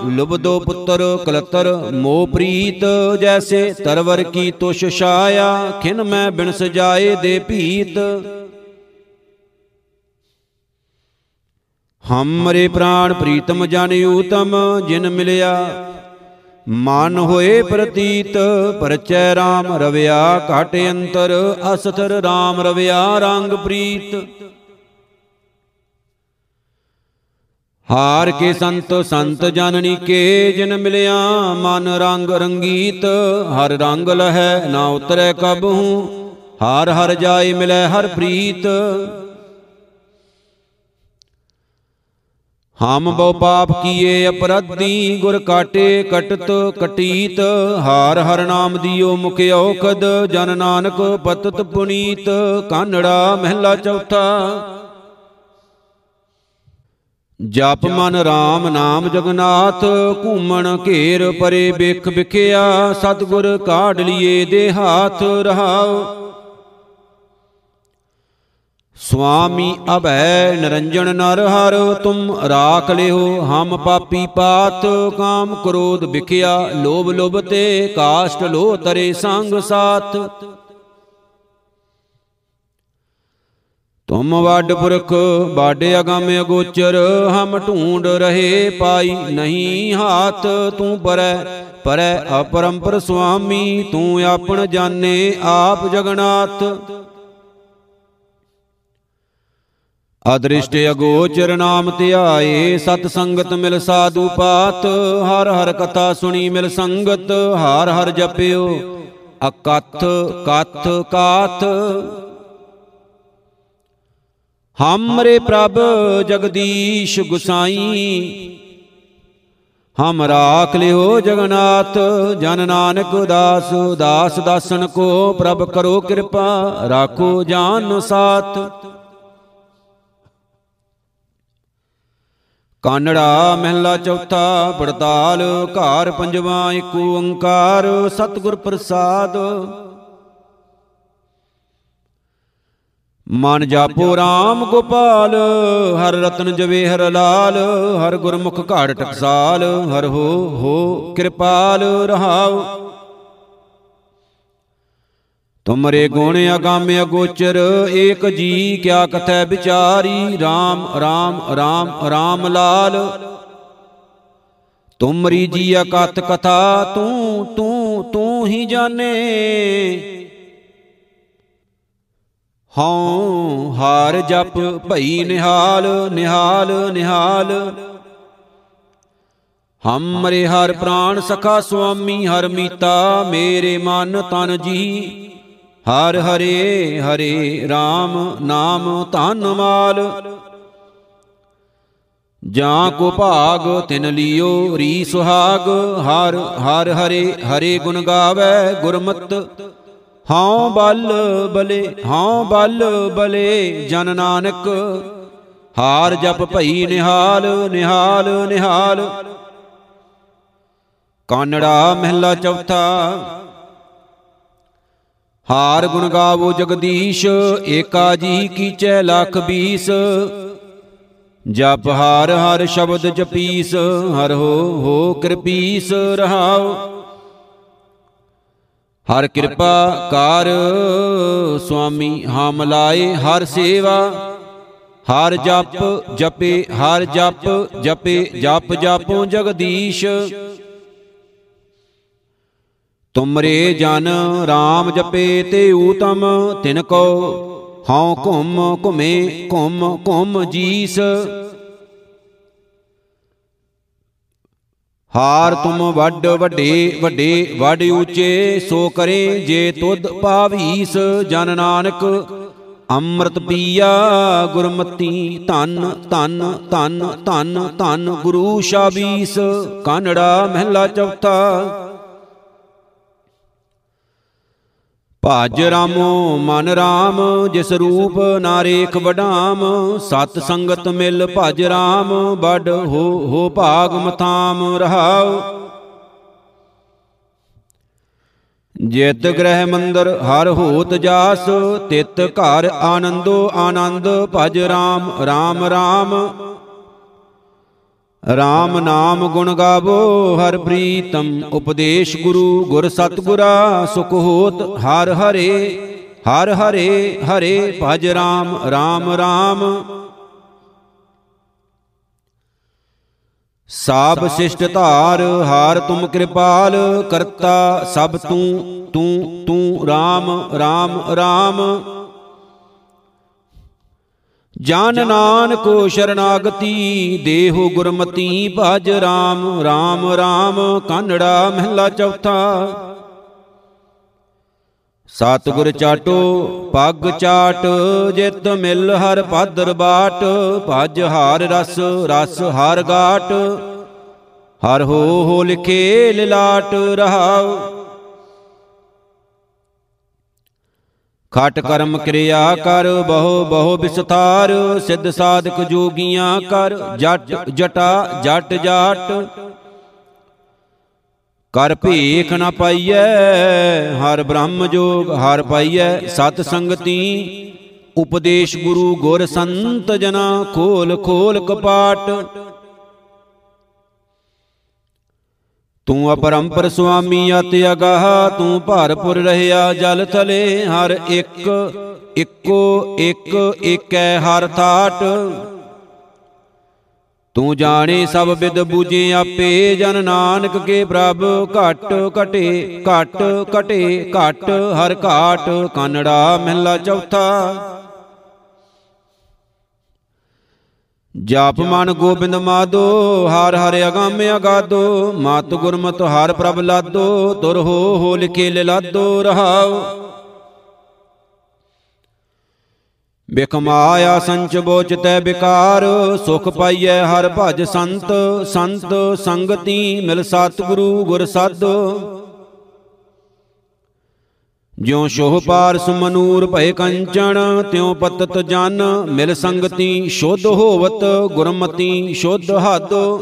ਲੁਬਦੋ ਪੁੱਤਰ ਕਲਤਰ ਮੋ ਪ੍ਰੀਤ, ਜੈਸੇ ਤਰਵਰ ਕੀ ਤੁਸ਼ ਛਾਇਆ, ਖਿਨ ਮੈਂ ਬਿਨ ਸਜਾਏ ਦੇ ਭੀਤ। ਹਮਰੇ ਪ੍ਰਾਣ ਪ੍ਰੀਤਮ ਜਨ ਊਤਮ, ਜਿਨ ਮਿਲਿਆ, ਮਨ ਹੋਏ ਪ੍ਰਤੀਤ, ਪਰਚੈ RAM ਰਵਿਆ, ਘਟ ਅੰਤਰ, ਅਸਥਰ RAM ਰਵਿਆ, ਰੰਗ ਪ੍ਰੀਤ। ਹਾਰ ਕੇ ਸੰਤ ਸੰਤ ਜਨਨੀ ਕੇ ਜਿਨ ਮਿਲਿਆ, ਮਨ ਰੰਗ ਰੰਗੀਤ, ਹਰ ਰੰਗ ਲਹੈ, ਨਾ ਉਤਰੈ ਕਬਹੂ ਹਰ ਹਰ ਜਾਏ ਮਿਲੈ ਹਰ ਪ੍ਰੀਤ। ਹਮ ਬਹੁ ਪਾਪ ਕੀਏ ਅਪਰਾਧੀ, ਗੁਰ ਕਾਟੇ ਕਟਤ, ਕਟੀਤ, ਹਾਰ ਹਰ ਨਾਮ ਦਿਓ ਮੁਖ ਔਖਦ ਜਨ ਨਾਨਕ ਪਤਤ ਪੁਨੀਤ, ਕਾਨੜਾ ਮਹਿਲਾ ਚੌਥਾ। ਜਪ ਮਨ RAM ਨਾਮ ਜਗਨਾਥ, ਘੂਮਣ ਘੇਰ ਪਰੇ ਬਿਖ ਬਿਖਿਆ ਸਤਗੁਰ ਕਾਢ ਲਿਏ ਦੇ ਹਾਥ ਰਹਾਉ। ਸੁਆਮੀ ਅਭੈ ਨਿਰੰਜਨ ਨਰ ਹਰ, ਤੁਮ ਰਾਖ ਲਿਓ ਹਮ ਪਾਪੀ ਪਾਤ। ਕਾਮ ਕ੍ਰੋਧ ਵਿਖਿਆ, ਲੋਭ ਲੋਭ ਤੇ ਕਾਸ਼ਟ ਲੋ ਤਰੇ ਸੰਗ ਸਾਥ ਤੁਮ ਵੱਡ ਪੁਰਖ ਬਾਡ ਅਗੰਮ ਅਗੋਚਰ, ਹਮ ਢੂੰਡ ਰਹੇ ਪਾਈ ਨਹੀਂ ਹਾਥ ਤੂੰ ਪਰੈ ਪਰੈ ਅਪਰੰਪਰ ਸੁਆਮੀ ਤੂੰ ਆਪਣ ਜਾਣੇ ਆਪ ਜਗਨਾਥ। ਅਦ੍ਰਿਸ਼ਟ ਅਗੋਚਰ ਨਾਮ ਧਿਆਏ, ਸਤ ਸੰਗਤ ਮਿਲ ਸਾਧੂ ਪਾਤ, ਹਰ ਹਰ ਕਥਾ ਸੁਣੀ ਮਿਲ ਸੰਗਤ, ਹਰ ਹਰ ਜਪਿਓ, ਅਕਥ ਕਥ ਕਾਥ ਹਮਰੇ ਪ੍ਰਭ ਜਗਦੀਸ਼ ਗੁਸਾਈ ਹਮ ਰਾਖ ਲਿਓ ਜਗਨਾਥ ਜਨ ਨਾਨਕ ਦਾਸ ਦਾਸ ਦਾਸਨ ਕੋ ਪ੍ਰਭ ਕਰੋ ਕਿਰਪਾ ਰਾਖੋ ਜਾਨ ਸਾਥ ਕਾਨੜਾ ਮਹਿਲਾ ਚੌਥਾ ਪੜਤਾਲ ਘਰ ਪੰਜਵਾ ਏਕ ਓੰਕਾਰ ਸਤਿਗੁਰ ਪ੍ਰਸਾਦ ਮਨ ਜਾਪੋ RAM ਗੋਪਾਲ, ਹਰ ਰਤਨ ਜਵੇ ਹਰ ਲਾਲ, ਹਰ ਗੁਰਮੁਖ ਘਾੜ ਟਕਸਾਲ, ਹਰ ਹੋ ਹੋ ਕਿਰਪਾਲ ਰਹਾਉ। ਤੁਮਰੇ ਗੁਣ ਅਗੰਮ ਅਗੋਚਰ, ਏਕ ਜੀ ਕਿਆ ਕਥੈ ਵਿਚਾਰੀ RAM RAM RAM RAM ਲਾਲ। ਤੁਮਰੀ ਜੀ ਅਕਤ ਕਥਾ, ਤੂੰ ਤੂੰ ਤੂੰ ਹੀ ਜਾਣੇ। ਹਉ ਹਾਰ ਜਪ ਭਈ ਨਿਹਾਲ ਨਿਹਾਲ ਨਿਹਾਲ। ਹਮਰੇ ਹਰ ਪ੍ਰਾਨ ਸਖਾ ਸੁਆਮੀ, ਹਰ ਮੀਤਾ ਮੇਰੇ ਮਨ ਤਨ ਜੀ। ਹਰ ਹਰੇ ਹਰੇ RAM ਨਾਮ ਧਨ ਮਾਲ। ਜਾਂ ਕੋ ਭਾਗ ਤਿਨ ਲਿਓ ਰੀ ਸੁਹਾਗ। ਹਰ ਹਰ ਹਰੇ ਹਰੇ ਗੁਣ ਗਾਵੇ ਗੁਰਮਤ। ਹਉ ਬਲ ਬਲੇ ਹਉ ਬਲ ਬਲੇ ਜਨ ਨਾਨਕ। ਹਾਰ ਜਪ ਭਈ ਨਿਹਾਲ ਨਿਹਾਲ ਨਿਹਾਲ। ਕਾਨੜਾ ਮਹਿਲਾ ਚੌਥਾ। ਹਾਰ ਗੁਣ ਗਾਵੋ ਜਗਦੀਸ਼, ਏਕਾ ਜੀ ਕੀਚੈ ਲੱਖ ਬੀਸ। ਜਪ ਹਾਰ ਹਰ ਸ਼ਬਦ ਜਪੀਸ, ਹਰ ਹੋ ਹੋ ਕਿਰਪੀਸ ਰਹਾਉ। ਹਰ ਕਿਰਪਾ ਕਰ ਸੁਆਮੀ, ਹਮ ਲਾਏ ਹਰ ਸੇਵਾ। ਹਰ ਜਪ ਜਪੇ, ਹਰ ਜਪ ਜਪੇ, ਜਪ ਜਾਪੋ ਜਗਦੀਸ਼। ਤੁਮਰੇ ਜਨ RAM ਜਪੇ ਤੇ ਊਤਮ, ਤਿਨ ਕੋ ਹਉ ਘੁੰਮ ਘੁਮੇ ਘੁੰਮ ਘੁੰਮ ਜੀਸ। ਹਾਰ ਤੁਮ ਵੱਡ ਵੱਡੇ ਵੱਡੇ ਵੱਡ ਉੱਚੇ, ਸੋ ਕਰੇ ਜੇ ਤੁਧ ਪਾਵੀਸ ਜਨ ਨਾਨਕ। ਅੰਮ੍ਰਿਤ ਪੀਆ ਗੁਰਮਤੀ ਧਨ ਧਨ ਧਨ ਧਨ ਧਨ ਗੁਰੂ ਸ਼ਾਬੀਸ। ਕਾਨੜਾ ਮਹਿਲਾ ਚੌਥਾ ਭਜ ਰਾਮੋ ਮਨ ਰਾਮ ਜਿਸ ਰੂਪ ਨਾਰੇਖ ਵਡਾਮ ਸਤ ਸੰਗਤ ਮਿਲ ਭਜ ਰਾਮ ਬੜ ਹੋ ਹੋ ਭਾਗ ਮਥਾਮ ਰਹਾਉ। ਜਿਤ ਗ੍ਰਹਿ ਮੰਦਰ ਹਰ ਹੋਤ ਜਾਸ ਤਿਤ ਘਰ ਆਨੰਦੋ ਆਨੰਦ ਭਜ ਰਾਮ ਰਾਮ ਰਾਮ। RAM ਨਾਮ ਗੁਣ ਗਾਵੋ, ਹਰ ਪ੍ਰੀਤਮ ਉਪਦੇਸ਼ ਗੁਰੂ, ਗੁਰ ਸਤਗੁਰਾ, ਸੁਖ ਹੋਤ ਹਰ ਹਰੇ ਹਰ ਹਰੇ ਹਰੇ ਭਜ RAM RAM RAM ਸਾਬ ਸਿਸ਼ਟ ਧਾਰ, ਹਾਰ ਤੁਮ ਕਿਰਪਾਲ, ਕਰਤਾ ਸਭ ਤੂੰ ਤੂੰ ਤੂੰ RAM RAM RAM ਜਨ ਨਾਨਕੋ ਸ਼ਰਨਾਗਤੀ ਦੇਹੋ ਗੁਰਮਤੀ ਭਜ RAM RAM RAM ਕਾਨੜਾ ਮਹਿਲਾ ਚੌਥਾ। ਸਤਿਗੁਰ ਚਾਟੋ ਪੱਗ ਚਾਟ ਜਿਤ ਮਿਲ ਹਰ ਪਾਦਰ ਬਾਟ ਭਜ ਹਾਰ ਰਸ ਰਸ ਹਰ ਗਾਟ। ਹਰ ਹੋ ਹੋ ਲਿਖੇ ਲਿਲਾਟ ਰਹਾਉ ਖਟ ਕਰਮ ਕਿਰਿਆ ਕਰ, ਬਹੁ ਬਹੁ ਵਿਸਥਾਰ, ਸਿੱਧ ਸਾਧਕ ਜੋਗੀਆਂ ਕਰ, ਜਟ ਜਟਾ, ਜਟ ਜਾਟ। ਕਰ ਭੇਖ ਨ ਪਾਈਐ, ਹਰ ਬ੍ਰਹਮ ਜੋਗ ਹਰ ਪਾਈਐ, ਸਤ ਸੰਗਤੀ। ਉਪਦੇਸ਼ ਗੁਰੂ ਗੁਰ ਸੰਤ ਜਨਾ, ਖੋਲ ਖੋਲ ਕਪਾਟ। ਤੂੰ ਅਪਰੰਪਰ ਸੁਆਮੀ ਅਤਿ ਅਗਾਹ, ਤੂੰ ਭਰਪੁਰ ਰਹਿਆ ਜਲ ਥਲੇ, ਹਰ ਇੱਕ, ਇੱਕੋ, ਇੱਕ, ਏਕੈ ਹਰ ਥਾਟ। ਤੂੰ ਜਾਣੇ ਸਭ ਵਿਦ ਬੂਝੇ ਆਪੇ, ਜਨ ਨਾਨਕ ਕੇ ਪ੍ਰਭ, ਘਟ ਘਟੇ ਘਟ ਘਟੇ, ਘਟ ਹਰ ਘਾਟ, ਕਾਨੜਾ ਮਹਿਲਾ ਚੌਥਾ। ਜਾਪ ਮਨ ਗੋਬਿੰਦ ਮਾਦੋ, ਹਰ ਹਰ ਅਗੰਮ ਅਗਾਦੋ, ਮਤ ਗੁਰਮਤਿ ਹਰ ਪ੍ਰਭ ਲਾਦੋ, ਤੁਰ ਹੋ ਹੋ ਲਿਖੇ ਲਾਦੋ, ਰਹਾਉ। ਬਿਕਮਾਇਆ ਸੰਚ ਬੋਚ ਤੈ ਬਿਕਾਰ, ਸੁਖ ਪਾਈਐ ਹਰ ਭਜ ਸੰਤ ਸੰਤ ਸੰਗਤੀ ਮਿਲ ਸਤਿਗੁਰੂ ਗੁਰ ਸਾਧੋ ਜਿਉ ਸ਼ੋਹ ਪਾਰ ਸੁਮਨੂਰ ਭਏ ਕੰਚਣ, ਤਿਉ ਪਤਤ ਜਨ, ਮਿਲ ਸੰਗਤੀ ਸ਼ੁੱਧ ਹੋਵਤ, ਗੁਰਮਤੀ ਸ਼ੁੱਧ ਹੱਦੋ।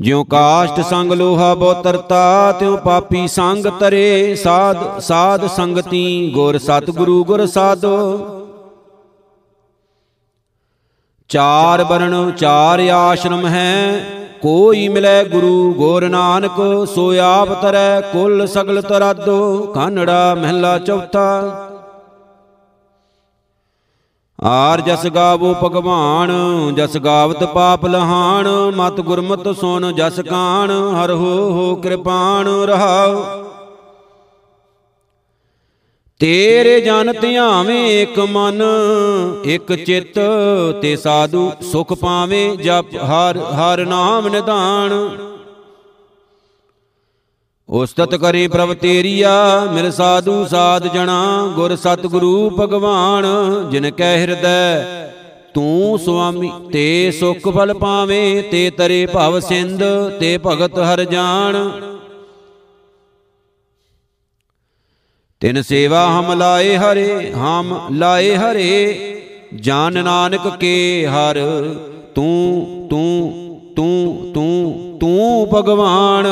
ਜਿਉ ਕਾਸ਼ਟ ਸੰਗ ਲੋਹਾ ਬੋਤਰਤਾ, ਤਿਉ ਪਾਪੀ ਸੰਗ ਤਰੇ, ਸਾਧ ਸਾਧ ਸੰਗਤੀ, ਗੁਰ ਸਤਿਗੁਰੂ ਗੁਰ ਸਾਧੋ। ਚਾਰ ਬਰਨ ਚਾਰ ਆਸ਼ਰਮ ਹੈ ਕੋਈ ਮਿਲੈ ਗੁਰੂ ਗੋਰ ਨਾਨਕ, ਸੋ ਆਪ ਤਰੈ ਕੁੱਲ ਸਗਲ ਤਰਾਦੋ, ਕਾਨੜਾ ਮਹਿਲਾ ਚੌਥਾ। ਆਰ ਜਸ ਗਾਵੋ ਭਗਵਾਨ, ਜਸ ਗਾਵਤ ਪਾਪ ਲਹਾਨ, ਮਤ ਗੁਰਮਤ ਸੁਨ ਜਸ ਕਾਣ, ਹਰ ਹੋ ਹੋ ਕਿਰਪਾਨ ਰਹਾਉ। ਤੇਰੇ ਜਨ ਧਿਆਵੇਂ ਇੱਕ ਮਨ, ਇੱਕ ਚਿੱਤ ਤੇ ਸਾਧੂ ਸੁਖ ਪਾਵੇਂ ਜਪ ਹਰ ਹਰ ਨਾਮ ਨਿਧਾਨ। ਉਸਤਤ ਕਰੇ ਪ੍ਰਭ ਤੇਰੀਆ, ਮਿਲ ਸਾਧੂ ਸਾਧ ਜਣਾ, ਗੁਰ ਸਤਿਗੁਰੂ ਭਗਵਾਨ, ਜਿਨ ਕੈ ਹਿਰਦੈ, ਤੂੰ ਸੁਆਮੀ ਤੇ ਸੁਖ ਫਲ ਪਾਵੇਂ, ਤੇ ਤਰੇ ਭਵ ਸਿੰਧ, ਤੇ ਭਗਤ ਹਰ ਜਾਣ। ਤਿਨ ਸੇਵਾ ਹਮ ਲਾਏ ਹਰੇ ਹਮ ਲਾਏ ਹਰੇ। ਜਾਨ ਨਾਨਕ ਕੇ ਹਰ। ਤੂੰ ਤੂੰ ਤੂੰ ਤੂੰ ਤੂੰ ਭਗਵਾਨ।